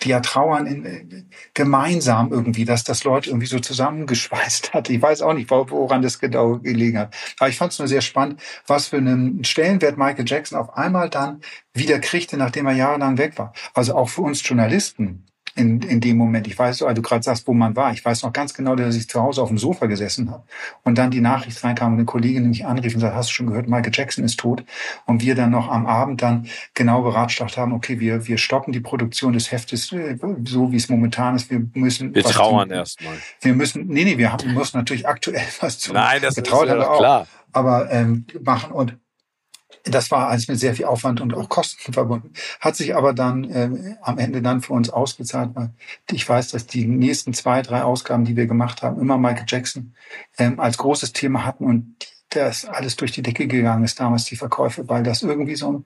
die ja trauern in, gemeinsam irgendwie, dass das Leute irgendwie so zusammengeschweißt hat. Ich weiß auch nicht, woran das genau gelegen hat. Aber ich fand es nur sehr spannend, was für einen Stellenwert Michael Jackson auf einmal dann wieder kriegte, nachdem er jahrelang weg war. Also auch für uns Journalisten in, in dem Moment. Ich weiß, weil du gerade sagst, wo man war. Ich weiß noch ganz genau, dass ich zu Hause auf dem Sofa gesessen habe und dann die Nachricht reinkam und eine Kollegin mich anrief und sagte, hast du schon gehört, Michael Jackson ist tot? Und wir dann noch am Abend dann genau beratschlagt haben, okay, wir, wir stoppen die Produktion des Heftes äh, so, wie es momentan ist. Wir müssen... Wir trauern erstmal. Wir müssen, nee, nee, wir, haben, müssen natürlich aktuell (laughs) was zu... Nein, das ist ja auch, klar. Aber ähm, machen und das war alles mit sehr viel Aufwand und auch Kosten verbunden. Hat sich aber dann äh, am Ende dann für uns ausgezahlt. Weil ich weiß, dass die nächsten zwei, drei Ausgaben, die wir gemacht haben, immer Michael Jackson ähm, als großes Thema hatten und das alles durch die Decke gegangen ist damals, die Verkäufe, weil das irgendwie so ein,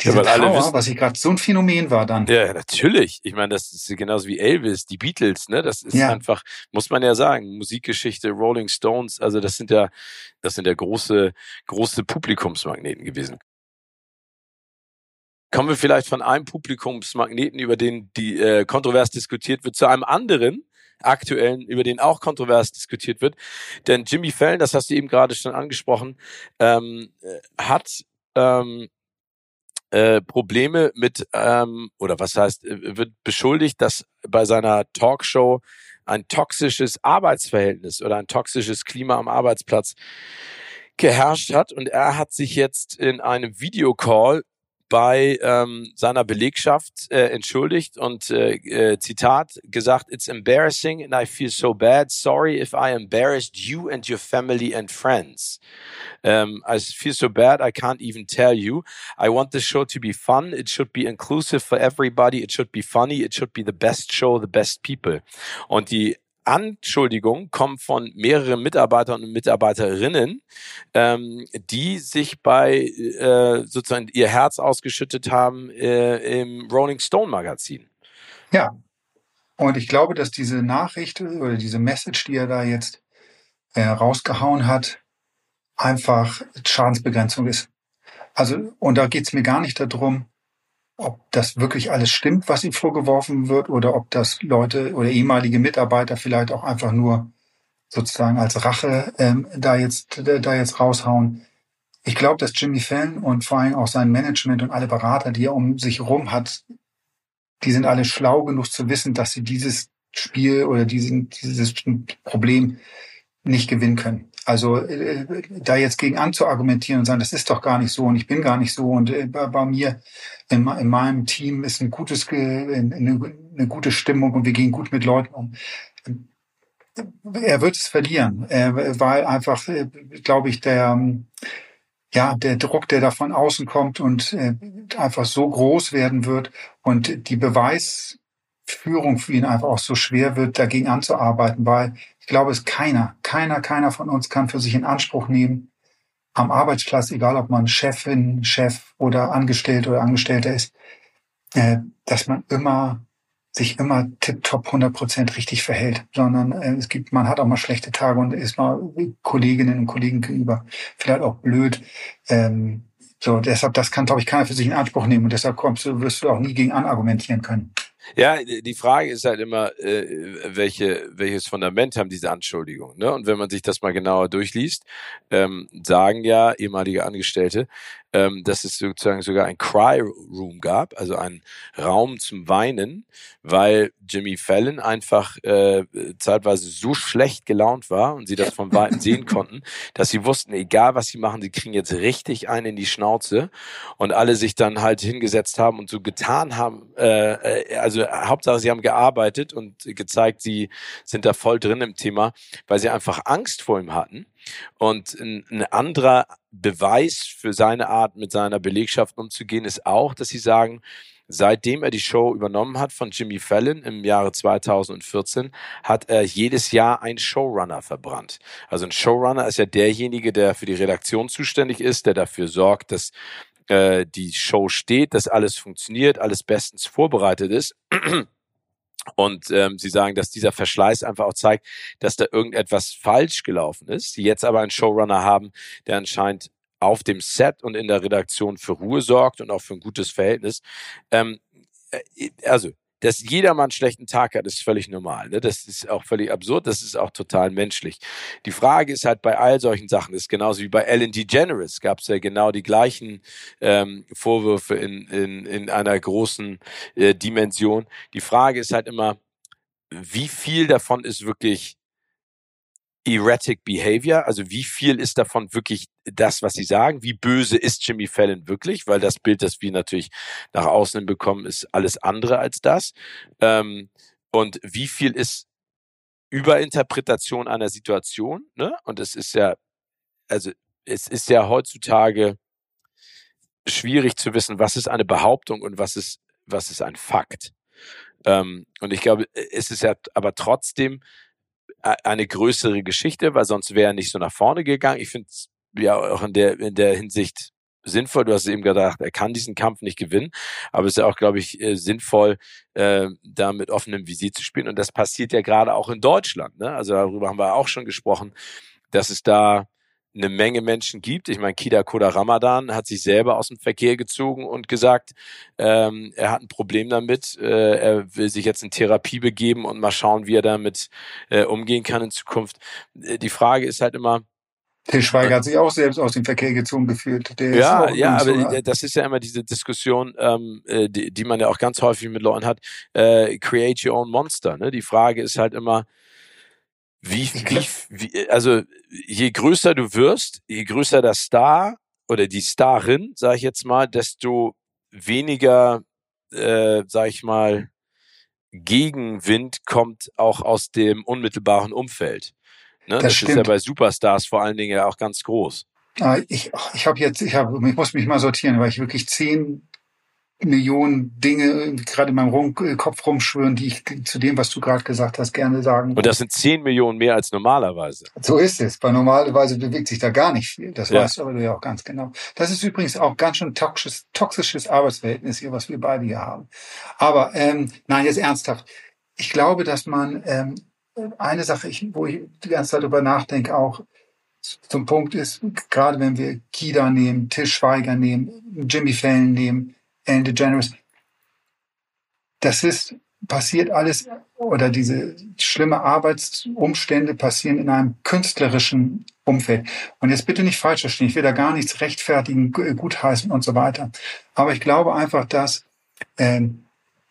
diese ja, Trauer, wissen, was ich gerade, so ein Phänomen war dann. Ja, natürlich. Ich meine, das ist genauso wie Elvis, die Beatles, ne? Das ist ja. einfach, muss man ja sagen, Musikgeschichte, Rolling Stones, also das sind ja, das sind ja große, große Publikumsmagneten gewesen. Kommen wir vielleicht von einem Publikumsmagneten, über den die äh, kontrovers diskutiert wird, zu einem anderen, aktuellen, über den auch kontrovers diskutiert wird. Denn Jimmy Fallon, das hast du eben gerade schon angesprochen, ähm, äh, hat ähm, äh, Probleme mit, ähm, oder was heißt, äh, wird beschuldigt, dass bei seiner Talkshow ein toxisches Arbeitsverhältnis oder ein toxisches Klima am Arbeitsplatz geherrscht hat. Und er hat sich jetzt in einem Videocall bei ähm, seiner Belegschaft äh, entschuldigt und äh, äh, Zitat gesagt, It's embarrassing and I feel so bad. Sorry if I embarrassed you and your family and friends. Um, I feel so bad I can't even tell you. I want the show to be fun. It should be inclusive for everybody. It should be funny. It should be the best show, the best people. Und die Anschuldigungen kommen von mehreren Mitarbeitern und Mitarbeiterinnen, ähm, die sich bei äh, sozusagen ihr Herz ausgeschüttet haben äh, im Rolling Stone Magazin. Ja, und ich glaube, dass diese Nachricht oder diese Message, die er da jetzt äh, rausgehauen hat, einfach Schadensbegrenzung ist. Also, und da geht es mir gar nicht darum, ob das wirklich alles stimmt, was ihm vorgeworfen wird, oder ob das Leute oder ehemalige Mitarbeiter vielleicht auch einfach nur sozusagen als Rache ähm, da jetzt da jetzt raushauen. Ich glaube, dass Jimmy Fallon und vor allem auch sein Management und alle Berater, die er um sich herum hat, die sind alle schlau genug zu wissen, dass sie dieses Spiel oder diesen, dieses Problem nicht gewinnen können. Also äh, da jetzt gegen anzuargumentieren und sagen, das ist doch gar nicht so und ich bin gar nicht so und äh, bei, mir in, in, meinem Team ist ein gutes, eine, eine gute Stimmung und wir gehen gut mit Leuten um. Er wird es verlieren, weil einfach, äh, glaube ich, der ja der Druck, der da von außen kommt und äh, einfach so groß werden wird und die Beweis Führung für ihn einfach auch so schwer wird, dagegen anzuarbeiten, weil ich glaube, es keiner, keiner, keiner von uns kann für sich in Anspruch nehmen, am Arbeitsplatz, egal ob man Chefin, Chef oder Angestellte oder Angestellter ist, äh, dass man immer sich immer tipptopp 100 Prozent richtig verhält, sondern äh, es gibt, man hat auch mal schlechte Tage und ist mal Kolleginnen und Kollegen gegenüber vielleicht auch blöd. Ähm, so, deshalb, das kann, glaube ich, keiner für sich in Anspruch nehmen und deshalb kommst du, wirst du auch nie gegen anargumentieren können. Ja, die Frage ist halt immer, äh, welche, welches Fundament haben diese Anschuldigungen. Ne? Und wenn man sich das mal genauer durchliest, ähm, sagen ja ehemalige Angestellte, ähm, dass es sozusagen sogar ein Cry Room gab, also einen Raum zum Weinen, weil Jimmy Fallon einfach äh, zeitweise so schlecht gelaunt war und sie das von Weitem (laughs) sehen konnten, dass sie wussten, egal was sie machen, sie kriegen jetzt richtig einen in die Schnauze. Und alle sich dann halt hingesetzt haben und so getan haben, äh, äh also Hauptsache sie haben gearbeitet und gezeigt, sie sind da voll drin im Thema, weil sie einfach Angst vor ihm hatten und ein, ein anderer Beweis für seine Art, mit seiner Belegschaft umzugehen, ist auch, dass sie sagen, Seitdem er die Show übernommen hat von Jimmy Fallon im Jahre 2014, hat er jedes Jahr einen Showrunner verbrannt. Also ein Showrunner ist ja derjenige, der für die Redaktion zuständig ist, der dafür sorgt, dass äh, die Show steht, dass alles funktioniert, alles bestens vorbereitet ist. Und ähm, sie sagen, dass dieser Verschleiß einfach auch zeigt, dass da irgendetwas falsch gelaufen ist. Die jetzt aber einen Showrunner haben, der anscheinend auf dem Set und in der Redaktion für Ruhe sorgt und auch für ein gutes Verhältnis. Ähm, äh, also dass jeder mal einen schlechten Tag hat, ist völlig normal. Ne? Das ist auch völlig absurd, das ist auch total menschlich. Die Frage ist halt bei all solchen Sachen, ist genauso wie bei Ellen DeGeneres gab es ja genau die gleichen ähm, Vorwürfe in, in, in einer großen äh, Dimension. Die Frage ist halt immer, wie viel davon ist wirklich erratic behavior, also wie viel ist davon wirklich das, was sie sagen, wie böse ist Jimmy Fallon wirklich, weil das Bild, das wir natürlich nach außen bekommen, ist alles andere als das. Ähm, und wie viel ist Überinterpretation einer Situation, ne? Und es ist ja, also es ist ja heutzutage schwierig zu wissen, was ist eine Behauptung und was ist, was ist ein Fakt. Ähm, und ich glaube, es ist ja aber trotzdem eine größere Geschichte, weil sonst wäre er nicht so nach vorne gegangen. Ich finde es ja auch in der, in der Hinsicht sinnvoll. Du hast eben gedacht, er kann diesen Kampf nicht gewinnen, aber es ist ja auch, glaube ich, äh, sinnvoll, äh, da mit offenem Visier zu spielen. Und das passiert ja gerade auch in Deutschland. Ne? Also darüber haben wir auch schon gesprochen, dass es da eine Menge Menschen gibt. Ich meine, Kida Koda Ramadan hat sich selber aus dem Verkehr gezogen und gesagt, ähm, er hat ein Problem damit. Äh, er will sich jetzt in Therapie begeben und mal schauen, wie er damit äh, umgehen kann in Zukunft. Äh, die Frage ist halt immer, Til Schweiger hat sich auch selbst aus dem Verkehr gezogen gefühlt. Der ja, ja, aber so, das ist ja immer diese Diskussion, ähm, äh, die, die man ja auch ganz häufig mit Leuten hat. Äh, create your own monster. Ne? Die Frage ist halt immer, wie, wie, wie, also je größer du wirst, je größer der Star oder die Starin, sage ich jetzt mal, desto weniger, äh, sag ich mal, Gegenwind kommt auch aus dem unmittelbaren Umfeld. Ne? Das, das ist ja bei Superstars vor allen Dingen ja auch ganz groß. Ah, ich, ich habe jetzt, ich habe, ich muss mich mal sortieren, weil ich wirklich zehn Millionen Dinge gerade in meinem Rum Kopf rumschwören, die ich zu dem, was du gerade gesagt hast, gerne sagen. Und das sind zehn Millionen mehr als normalerweise. So ist es. Bei normalerweise bewegt sich da gar nicht viel. Das ja. weißt du aber ja auch ganz genau. Das ist übrigens auch ganz schön toxisches, toxisches Arbeitsverhältnis hier, was wir beide hier haben. Aber ähm, nein, jetzt ernsthaft. Ich glaube, dass man ähm, eine Sache, ich, wo ich die ganze Zeit darüber nachdenke, auch zum Punkt ist, gerade wenn wir Kida nehmen, Tisch Schweiger nehmen, Jimmy Fallon nehmen, Ellen DeGeneres. Das ist, passiert alles, oder diese schlimme Arbeitsumstände passieren in einem künstlerischen Umfeld. Und jetzt bitte nicht falsch verstehen, ich will da gar nichts rechtfertigen, gutheißen und so weiter. Aber ich glaube einfach, dass äh,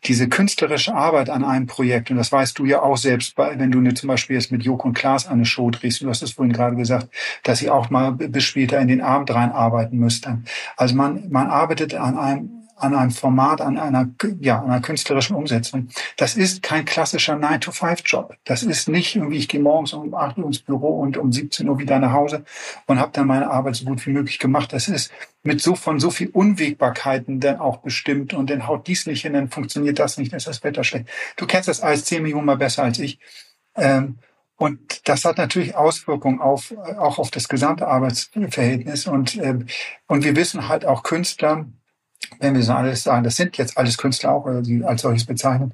diese künstlerische Arbeit an einem Projekt, und das weißt du ja auch selbst, wenn du zum Beispiel jetzt mit Joko und Klaas eine Show drehst, du hast es vorhin gerade gesagt, dass sie auch mal bis später in den Abend rein arbeiten müssten. Also man, man arbeitet an einem an einem Format, an einer, ja, einer künstlerischen Umsetzung. Das ist kein klassischer 9-to-5-Job. Das ist nicht irgendwie, ich gehe morgens um 8 Uhr ins Büro und um 17 Uhr wieder nach Hause und habe dann meine Arbeit so gut wie möglich gemacht. Das ist mit so von so viel Unwägbarkeiten dann auch bestimmt und dann haut dies nicht hin, dann funktioniert das nicht, dann ist das Wetter schlecht. Du kennst das alles 10 Millionen Mal besser als ich. Ähm, und das hat natürlich Auswirkungen auf, auch auf das gesamte Arbeitsverhältnis. Und, äh, und wir wissen halt auch Künstler, wenn wir so alles sagen, das sind jetzt alles Künstler auch, oder die als solches bezeichnet,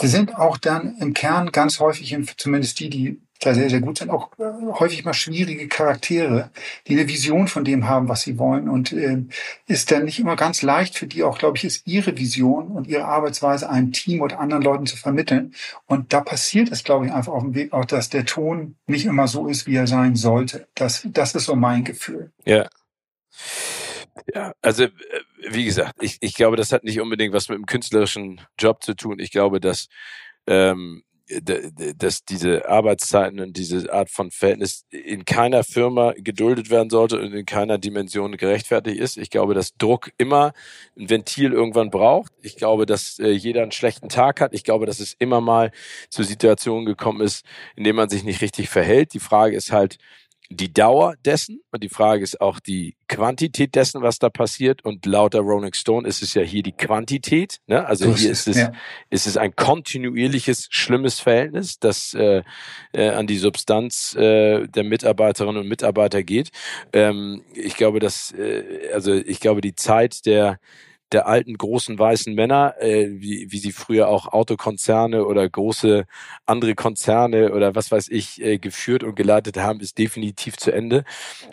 die sind auch dann im Kern ganz häufig, zumindest die, die da sehr, sehr gut sind, auch äh, häufig mal schwierige Charaktere, die eine Vision von dem haben, was sie wollen. Und äh, ist dann nicht immer ganz leicht für die auch, glaube ich, ist ihre Vision und ihre Arbeitsweise einem Team oder anderen Leuten zu vermitteln. Und da passiert es, glaube ich, einfach auf dem Weg auch, dass der Ton nicht immer so ist, wie er sein sollte. Das, das ist so mein Gefühl. Ja. Ja, also äh, wie gesagt, ich, ich glaube, das hat nicht unbedingt was mit dem künstlerischen Job zu tun. Ich glaube, dass ähm, dass diese Arbeitszeiten und diese Art von Verhältnis in keiner Firma geduldet werden sollte und in keiner Dimension gerechtfertigt ist. Ich glaube, dass Druck immer ein Ventil irgendwann braucht. Ich glaube, dass äh, jeder einen schlechten Tag hat. Ich glaube, dass es immer mal zu Situationen gekommen ist, in denen man sich nicht richtig verhält. Die Frage ist halt, die Dauer dessen und die Frage ist auch die Quantität dessen, was da passiert. Und laut der Rolling Stone ist es ja hier die Quantität. Ne? Also hier ist es, ja. ist es ein kontinuierliches, schlimmes Verhältnis, das äh, äh, an die Substanz äh, der Mitarbeiterinnen und Mitarbeiter geht. Ähm, ich glaube, dass, äh, also ich glaube, die Zeit der der alten großen weißen Männer, äh, wie, wie sie früher auch Autokonzerne oder große andere Konzerne oder was weiß ich äh, geführt und geleitet haben, ist definitiv zu Ende.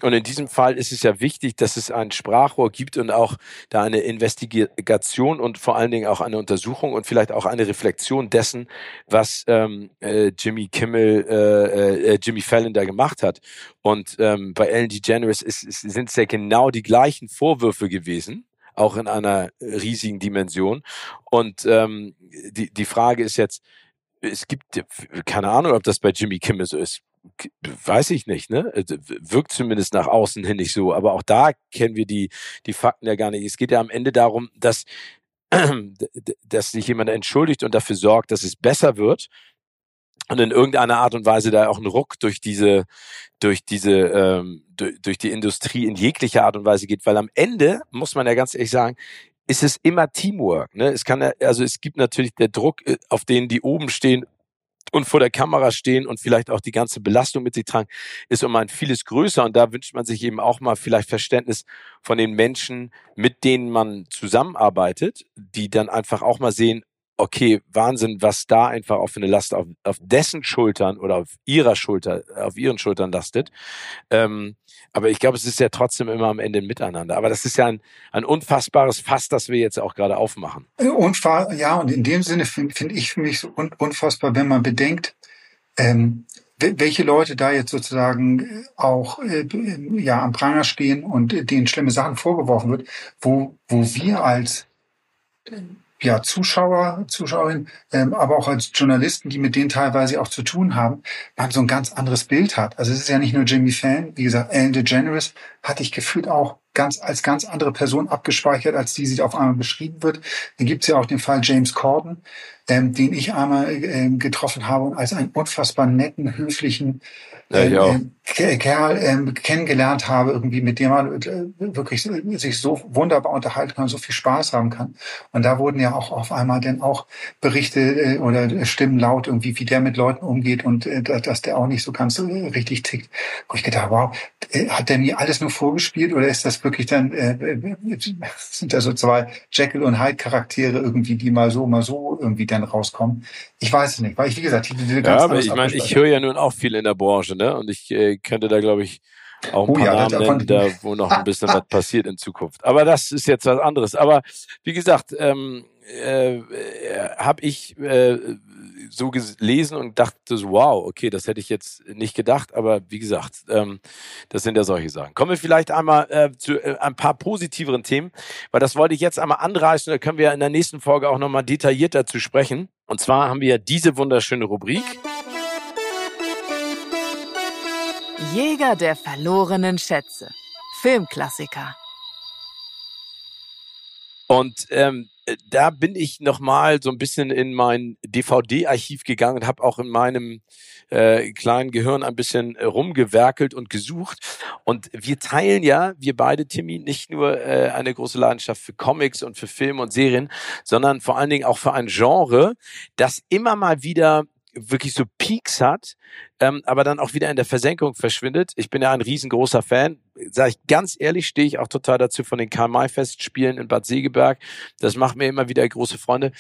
Und in diesem Fall ist es ja wichtig, dass es ein Sprachrohr gibt und auch da eine Investigation und vor allen Dingen auch eine Untersuchung und vielleicht auch eine Reflexion dessen, was ähm, äh, Jimmy Kimmel, äh, äh, Jimmy Fallon da gemacht hat. Und ähm, bei Ellen DeGeneres ist, ist, sind es ja genau die gleichen Vorwürfe gewesen auch in einer riesigen Dimension. Und ähm, die, die Frage ist jetzt, es gibt keine Ahnung, ob das bei Jimmy Kimmel so ist. Weiß ich nicht, ne? Also, wirkt zumindest nach außen hin nicht so. Aber auch da kennen wir die, die Fakten ja gar nicht. Es geht ja am Ende darum, dass, (clears throat) dass sich jemand entschuldigt und dafür sorgt, dass es besser wird und in irgendeiner Art und Weise da auch ein Ruck durch diese durch diese ähm, durch, durch die Industrie in jeglicher Art und Weise geht, weil am Ende muss man ja ganz ehrlich sagen, ist es immer Teamwork. Ne? Es kann also es gibt natürlich der Druck, äh, auf den die oben stehen und vor der Kamera stehen und vielleicht auch die ganze Belastung mit sich tragen, ist um ein vieles größer. Und da wünscht man sich eben auch mal vielleicht Verständnis von den Menschen, mit denen man zusammenarbeitet, die dann einfach auch mal sehen, okay, Wahnsinn, was da einfach auf eine Last auf, auf dessen Schultern oder auf ihrer Schulter, auf ihren Schultern lastet. Ähm, aber ich glaube, es ist ja trotzdem immer am Ende ein Miteinander. Aber das ist ja ein, ein unfassbares Fass, das wir jetzt auch gerade aufmachen. Unfahr, ja, und in dem Sinne finde find ich für mich so unfassbar, wenn man bedenkt, ähm, welche Leute da jetzt sozusagen auch äh, ja am Pranger stehen und denen schlimme Sachen vorgeworfen wird, wo wo wir als ja, Zuschauer, Zuschauerinnen, ähm, aber auch als Journalisten, die mit denen teilweise auch zu tun haben, man so ein ganz anderes Bild hat. Also es ist ja nicht nur Jimmy Fan, wie gesagt, Ellen DeGeneres hatte ich gefühlt auch ganz als ganz andere Person abgespeichert, als die sie auf einmal beschrieben wird. Dann gibt es ja auch den Fall James Corden, ähm, den ich einmal ähm, getroffen habe und als einen unfassbar netten, höflichen ähm, äh, Kerl ähm, kennengelernt habe, irgendwie mit dem man äh, wirklich sich so wunderbar unterhalten kann, so viel Spaß haben kann. Und da wurden ja auch auf einmal dann auch Berichte äh, oder Stimmen laut irgendwie, wie der mit Leuten umgeht und äh, dass der auch nicht so ganz äh, richtig tickt. Wo ich gedacht, wow, äh, hat der mir alles nur vorgespielt oder ist das wirklich dann äh, äh sind da so zwei Jekyll und Hyde Charaktere irgendwie, die mal so, mal so irgendwie dann rauskommen? Ich weiß es nicht, weil ich wie gesagt, diese ja, aber ich meine, ich höre ja nun auch viel in der Branche, ne? Und ich äh, könnte da glaube ich auch ein paar oh, ja, Namen nennen, da wo noch ein bisschen was passiert in Zukunft. Aber das ist jetzt was anderes. Aber wie gesagt, ähm, äh, äh habe ich äh, so gelesen und dachte so, wow, okay, das hätte ich jetzt nicht gedacht, aber wie gesagt, ähm, das sind ja solche Sachen. Kommen wir vielleicht einmal äh, zu äh, ein paar positiveren Themen, weil das wollte ich jetzt einmal anreißen, da können wir in der nächsten Folge auch nochmal detailliert dazu sprechen. Und zwar haben wir diese wunderschöne Rubrik. Jäger der verlorenen Schätze. Filmklassiker. Und ähm, da bin ich nochmal so ein bisschen in mein DVD-Archiv gegangen und habe auch in meinem äh, kleinen Gehirn ein bisschen äh, rumgewerkelt und gesucht. Und wir teilen ja, wir beide, Timmy, nicht nur äh, eine große Leidenschaft für Comics und für Filme und Serien, sondern vor allen Dingen auch für ein Genre, das immer mal wieder wirklich so Peaks hat, ähm, aber dann auch wieder in der Versenkung verschwindet. Ich bin ja ein riesengroßer Fan. Sage ich ganz ehrlich, stehe ich auch total dazu von den Karl-May-Festspielen in Bad Segeberg. Das macht mir immer wieder große Freunde.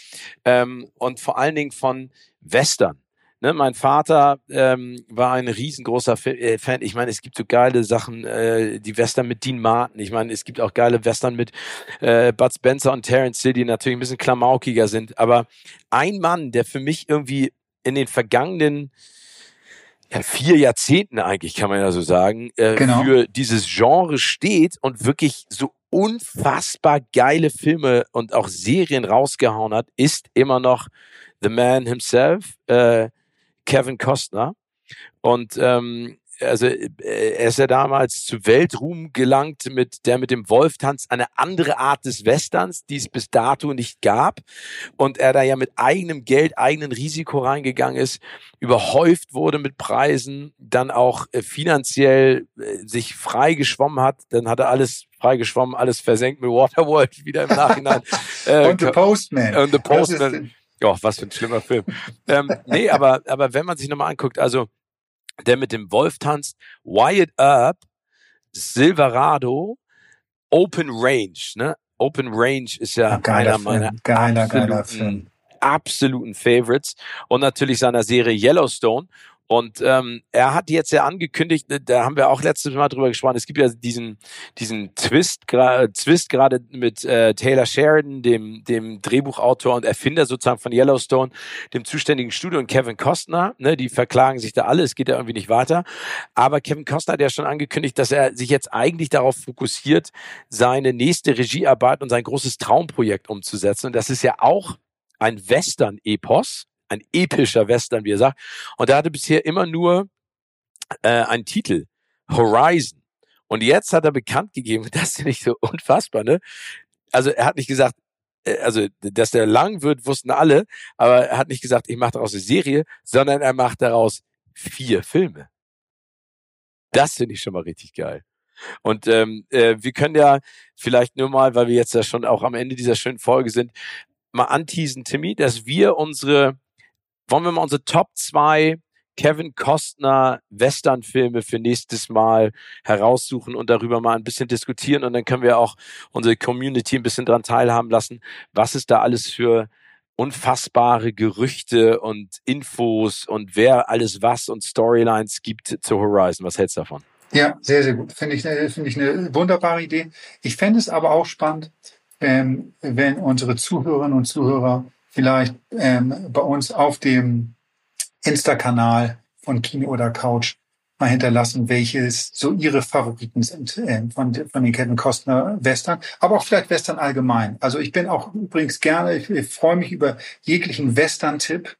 Ähm, und vor allen Dingen von Western. Ne, mein Vater ähm, war ein riesengroßer äh, Fan. Ich meine, es gibt so geile Sachen, äh, die Western mit Dean Martin. Ich meine, es gibt auch geile Western mit äh, Bud Spencer und Terence Hill, die natürlich ein bisschen klamaukiger sind. Aber ein Mann, der für mich irgendwie in den vergangenen ja, vier Jahrzehnten eigentlich, kann man ja so sagen, äh, genau. für dieses Genre steht und wirklich so unfassbar geile Filme und auch Serien rausgehauen hat, ist immer noch The Man himself, äh, Kevin Costner. Und ähm, also äh, er ist ja damals zu Weltruhm gelangt mit der mit dem Wolftanz, eine andere Art des Westerns, die es bis dato nicht gab. Und er da ja mit eigenem Geld, eigenem Risiko reingegangen ist, überhäuft wurde mit Preisen, dann auch äh, finanziell äh, sich frei geschwommen hat, dann hat er alles freigeschwommen, alles versenkt mit Waterworld (laughs) wieder im Nachhinein. (laughs) und The Postman. Und The Postman. Ja, was für ein schlimmer Film. ähm, nee, aber, aber wenn man sich nochmal anguckt, also der mit dem Wolf tanzt, Wyatt Earp, Silverado, Open Range, ne? Open Range ist ja geiler einer meiner geiler, absoluten, geiler Film. absoluten Favorites und natürlich seiner Serie Yellowstone. Und ähm, er hat jetzt ja angekündigt, ne, da haben wir auch letztes Mal drüber gesprochen, es gibt ja diesen, diesen Twist, Twist gerade mit äh, Taylor Sheridan, dem, dem Drehbuchautor und Erfinder sozusagen von Yellowstone, dem zuständigen Studio und Kevin Costner, ne, die verklagen sich da alle, es geht ja irgendwie nicht weiter. Aber Kevin Costner hat ja schon angekündigt, dass er sich jetzt eigentlich darauf fokussiert, seine nächste Regiearbeit und sein großes Traumprojekt umzusetzen. Und das ist ja auch ein Western-Epos, ein epischer Western, wie er sagt. Und er hatte bisher immer nur äh, einen Titel, Horizon. Und jetzt hat er bekannt gegeben, (laughs) das ist nicht so unfassbar, ne? Also er hat nicht gesagt, äh, also dass der lang wird, wussten alle, aber er hat nicht gesagt, ich mache daraus eine Serie, sondern er macht daraus vier Filme. Das finde ich schon mal richtig geil. Und ähm, äh, wir können ja vielleicht nur mal, weil wir jetzt ja schon auch am Ende dieser schönen Folge sind, mal anteasen, Timmy, dass wir unsere wollen wir mal unsere Top 2 Kevin Costner Western-Filme für nächstes Mal heraussuchen und darüber mal ein bisschen diskutieren und dann können wir auch unsere Community ein bisschen dran teilhaben lassen, was es da alles für unfassbare Gerüchte und Infos und wer alles was und Storylines gibt zu Horizon. Was hältst du davon? Ja, sehr, sehr gut. Finde ich, finde ich eine wunderbare Idee. Ich fände es aber auch spannend, ähm, wenn unsere Zuhörerinnen und Zuhörer vielleicht ähm, bei uns auf dem Insta-Kanal von Kino oder Couch mal hinterlassen, welches so ihre Favoriten sind äh, von, von den Kevin Costner Western, aber auch vielleicht Western allgemein. Also ich bin auch übrigens gerne, ich, ich freue mich über jeglichen Western-Tipp,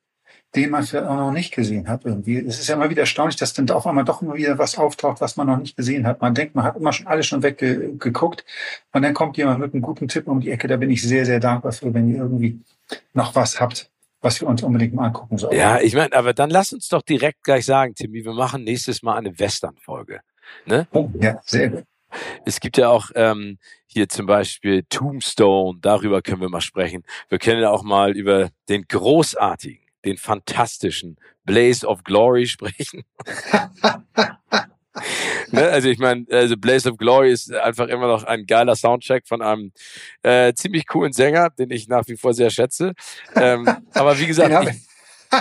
den man vielleicht auch noch nicht gesehen hat irgendwie. Es ist ja immer wieder erstaunlich, dass dann auf einmal doch immer wieder was auftaucht, was man noch nicht gesehen hat. Man denkt, man hat immer schon alles schon weggeguckt und dann kommt jemand mit einem guten Tipp um die Ecke. Da bin ich sehr, sehr dankbar für, wenn ihr irgendwie noch was habt, was wir uns unbedingt mal angucken sollen. Ja, ich meine, aber dann lass uns doch direkt gleich sagen, Timmy, wir machen nächstes Mal eine Western-Folge. Ne? Oh, ja, sehr gut. Es gibt ja auch ähm, hier zum Beispiel Tombstone, darüber können wir mal sprechen. Wir können ja auch mal über den großartigen, den fantastischen Blaze of Glory (laughs) sprechen. (laughs) ne? Also ich meine, also Blaze of Glory ist einfach immer noch ein geiler Soundtrack von einem äh, ziemlich coolen Sänger, den ich nach wie vor sehr schätze. Ähm, aber wie gesagt, ich,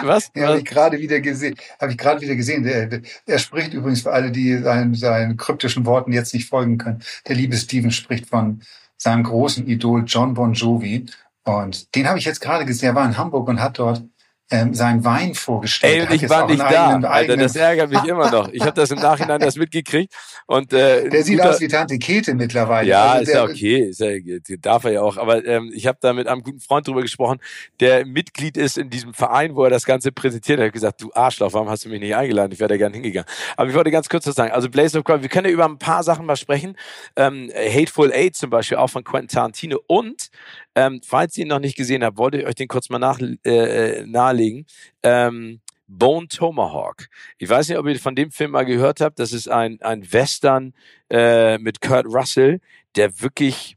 was? Ja, habe ich gerade wieder gesehen. Habe ich gerade wieder gesehen. Der, er spricht übrigens für alle, die seinen, seinen kryptischen Worten jetzt nicht folgen können. Der liebe Steven spricht von seinem großen Idol John Bon Jovi. Und den habe ich jetzt gerade gesehen. Er war in Hamburg und hat dort ähm, seinen Wein vorgestellt. Ey, und ich war nicht da, eigenen, Alter, das ärgert mich immer noch. Ich habe das im Nachhinein das mitgekriegt. Und, äh, (laughs) der sieht guter, aus wie Tante Kete mittlerweile. Ja, also ist ja okay, ist ja, darf er ja auch. Aber ähm, ich habe da mit einem guten Freund drüber gesprochen, der Mitglied ist in diesem Verein, wo er das Ganze präsentiert. Er hat gesagt, du Arschloch, warum hast du mich nicht eingeladen? Ich wäre da gerne hingegangen. Aber ich wollte ganz kurz was sagen. Also Blaze of Glory, wir können ja über ein paar Sachen mal sprechen. Ähm, Hateful Eight zum Beispiel, auch von Quentin Tarantino. Und ähm, falls ihr ihn noch nicht gesehen habt, wollte ich euch den kurz mal nach, äh, äh nahelegen. Ähm, Bone Tomahawk. Ich weiß nicht, ob ihr von dem Film mal gehört habt. Das ist ein, ein Western äh, mit Kurt Russell, der wirklich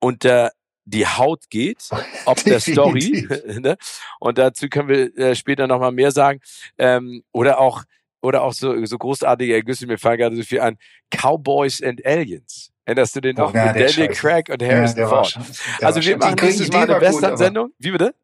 unter die Haut geht, (laughs) ob der Story. (laughs) ne? Und dazu können wir äh, später nochmal mehr sagen. Ähm, oder auch oder auch so, so großartige Ergüsse, mir fallen gerade so viel an, Cowboys and Aliens. Erinnerst du den noch? Ja, mit Daniel Craig und Harrison ja, Ford. also wir machen nächstes Mal eine Western-Sendung. Wie bitte?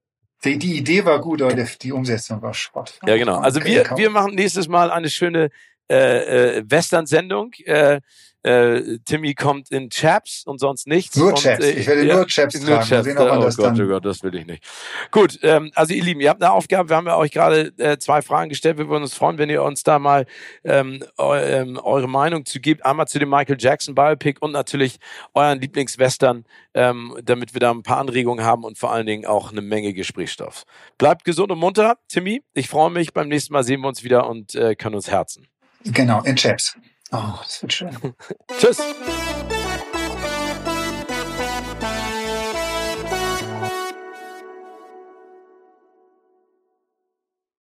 Die, die, Idee war gut, aber die Umsetzung war Schrott. Ja, genau. Also wir, wir machen nächstes Mal eine schöne äh, äh, Western-Sendung. Äh, äh, Timmy kommt in Chaps und sonst nichts. Nur Chaps. Äh, ich werde ja, nur Chaps nur tragen. Chaps. Sehen, oh Gott, oh Gott, das will ich nicht. Gut, ähm, also ihr Lieben, ihr habt eine Aufgabe. Wir haben ja euch gerade äh, zwei Fragen gestellt. Wir würden uns freuen, wenn ihr uns da mal ähm, eu, ähm, eure Meinung zu gebt. Einmal zu dem Michael Jackson Biopic und natürlich euren Lieblingswestern, ähm, damit wir da ein paar Anregungen haben und vor allen Dingen auch eine Menge Gesprächsstoff. Bleibt gesund und munter, Timmy. Ich freue mich. Beim nächsten Mal sehen wir uns wieder und äh, können uns herzen. Genau, in Chaps. Oh, das wird schön. (laughs) Tschüss.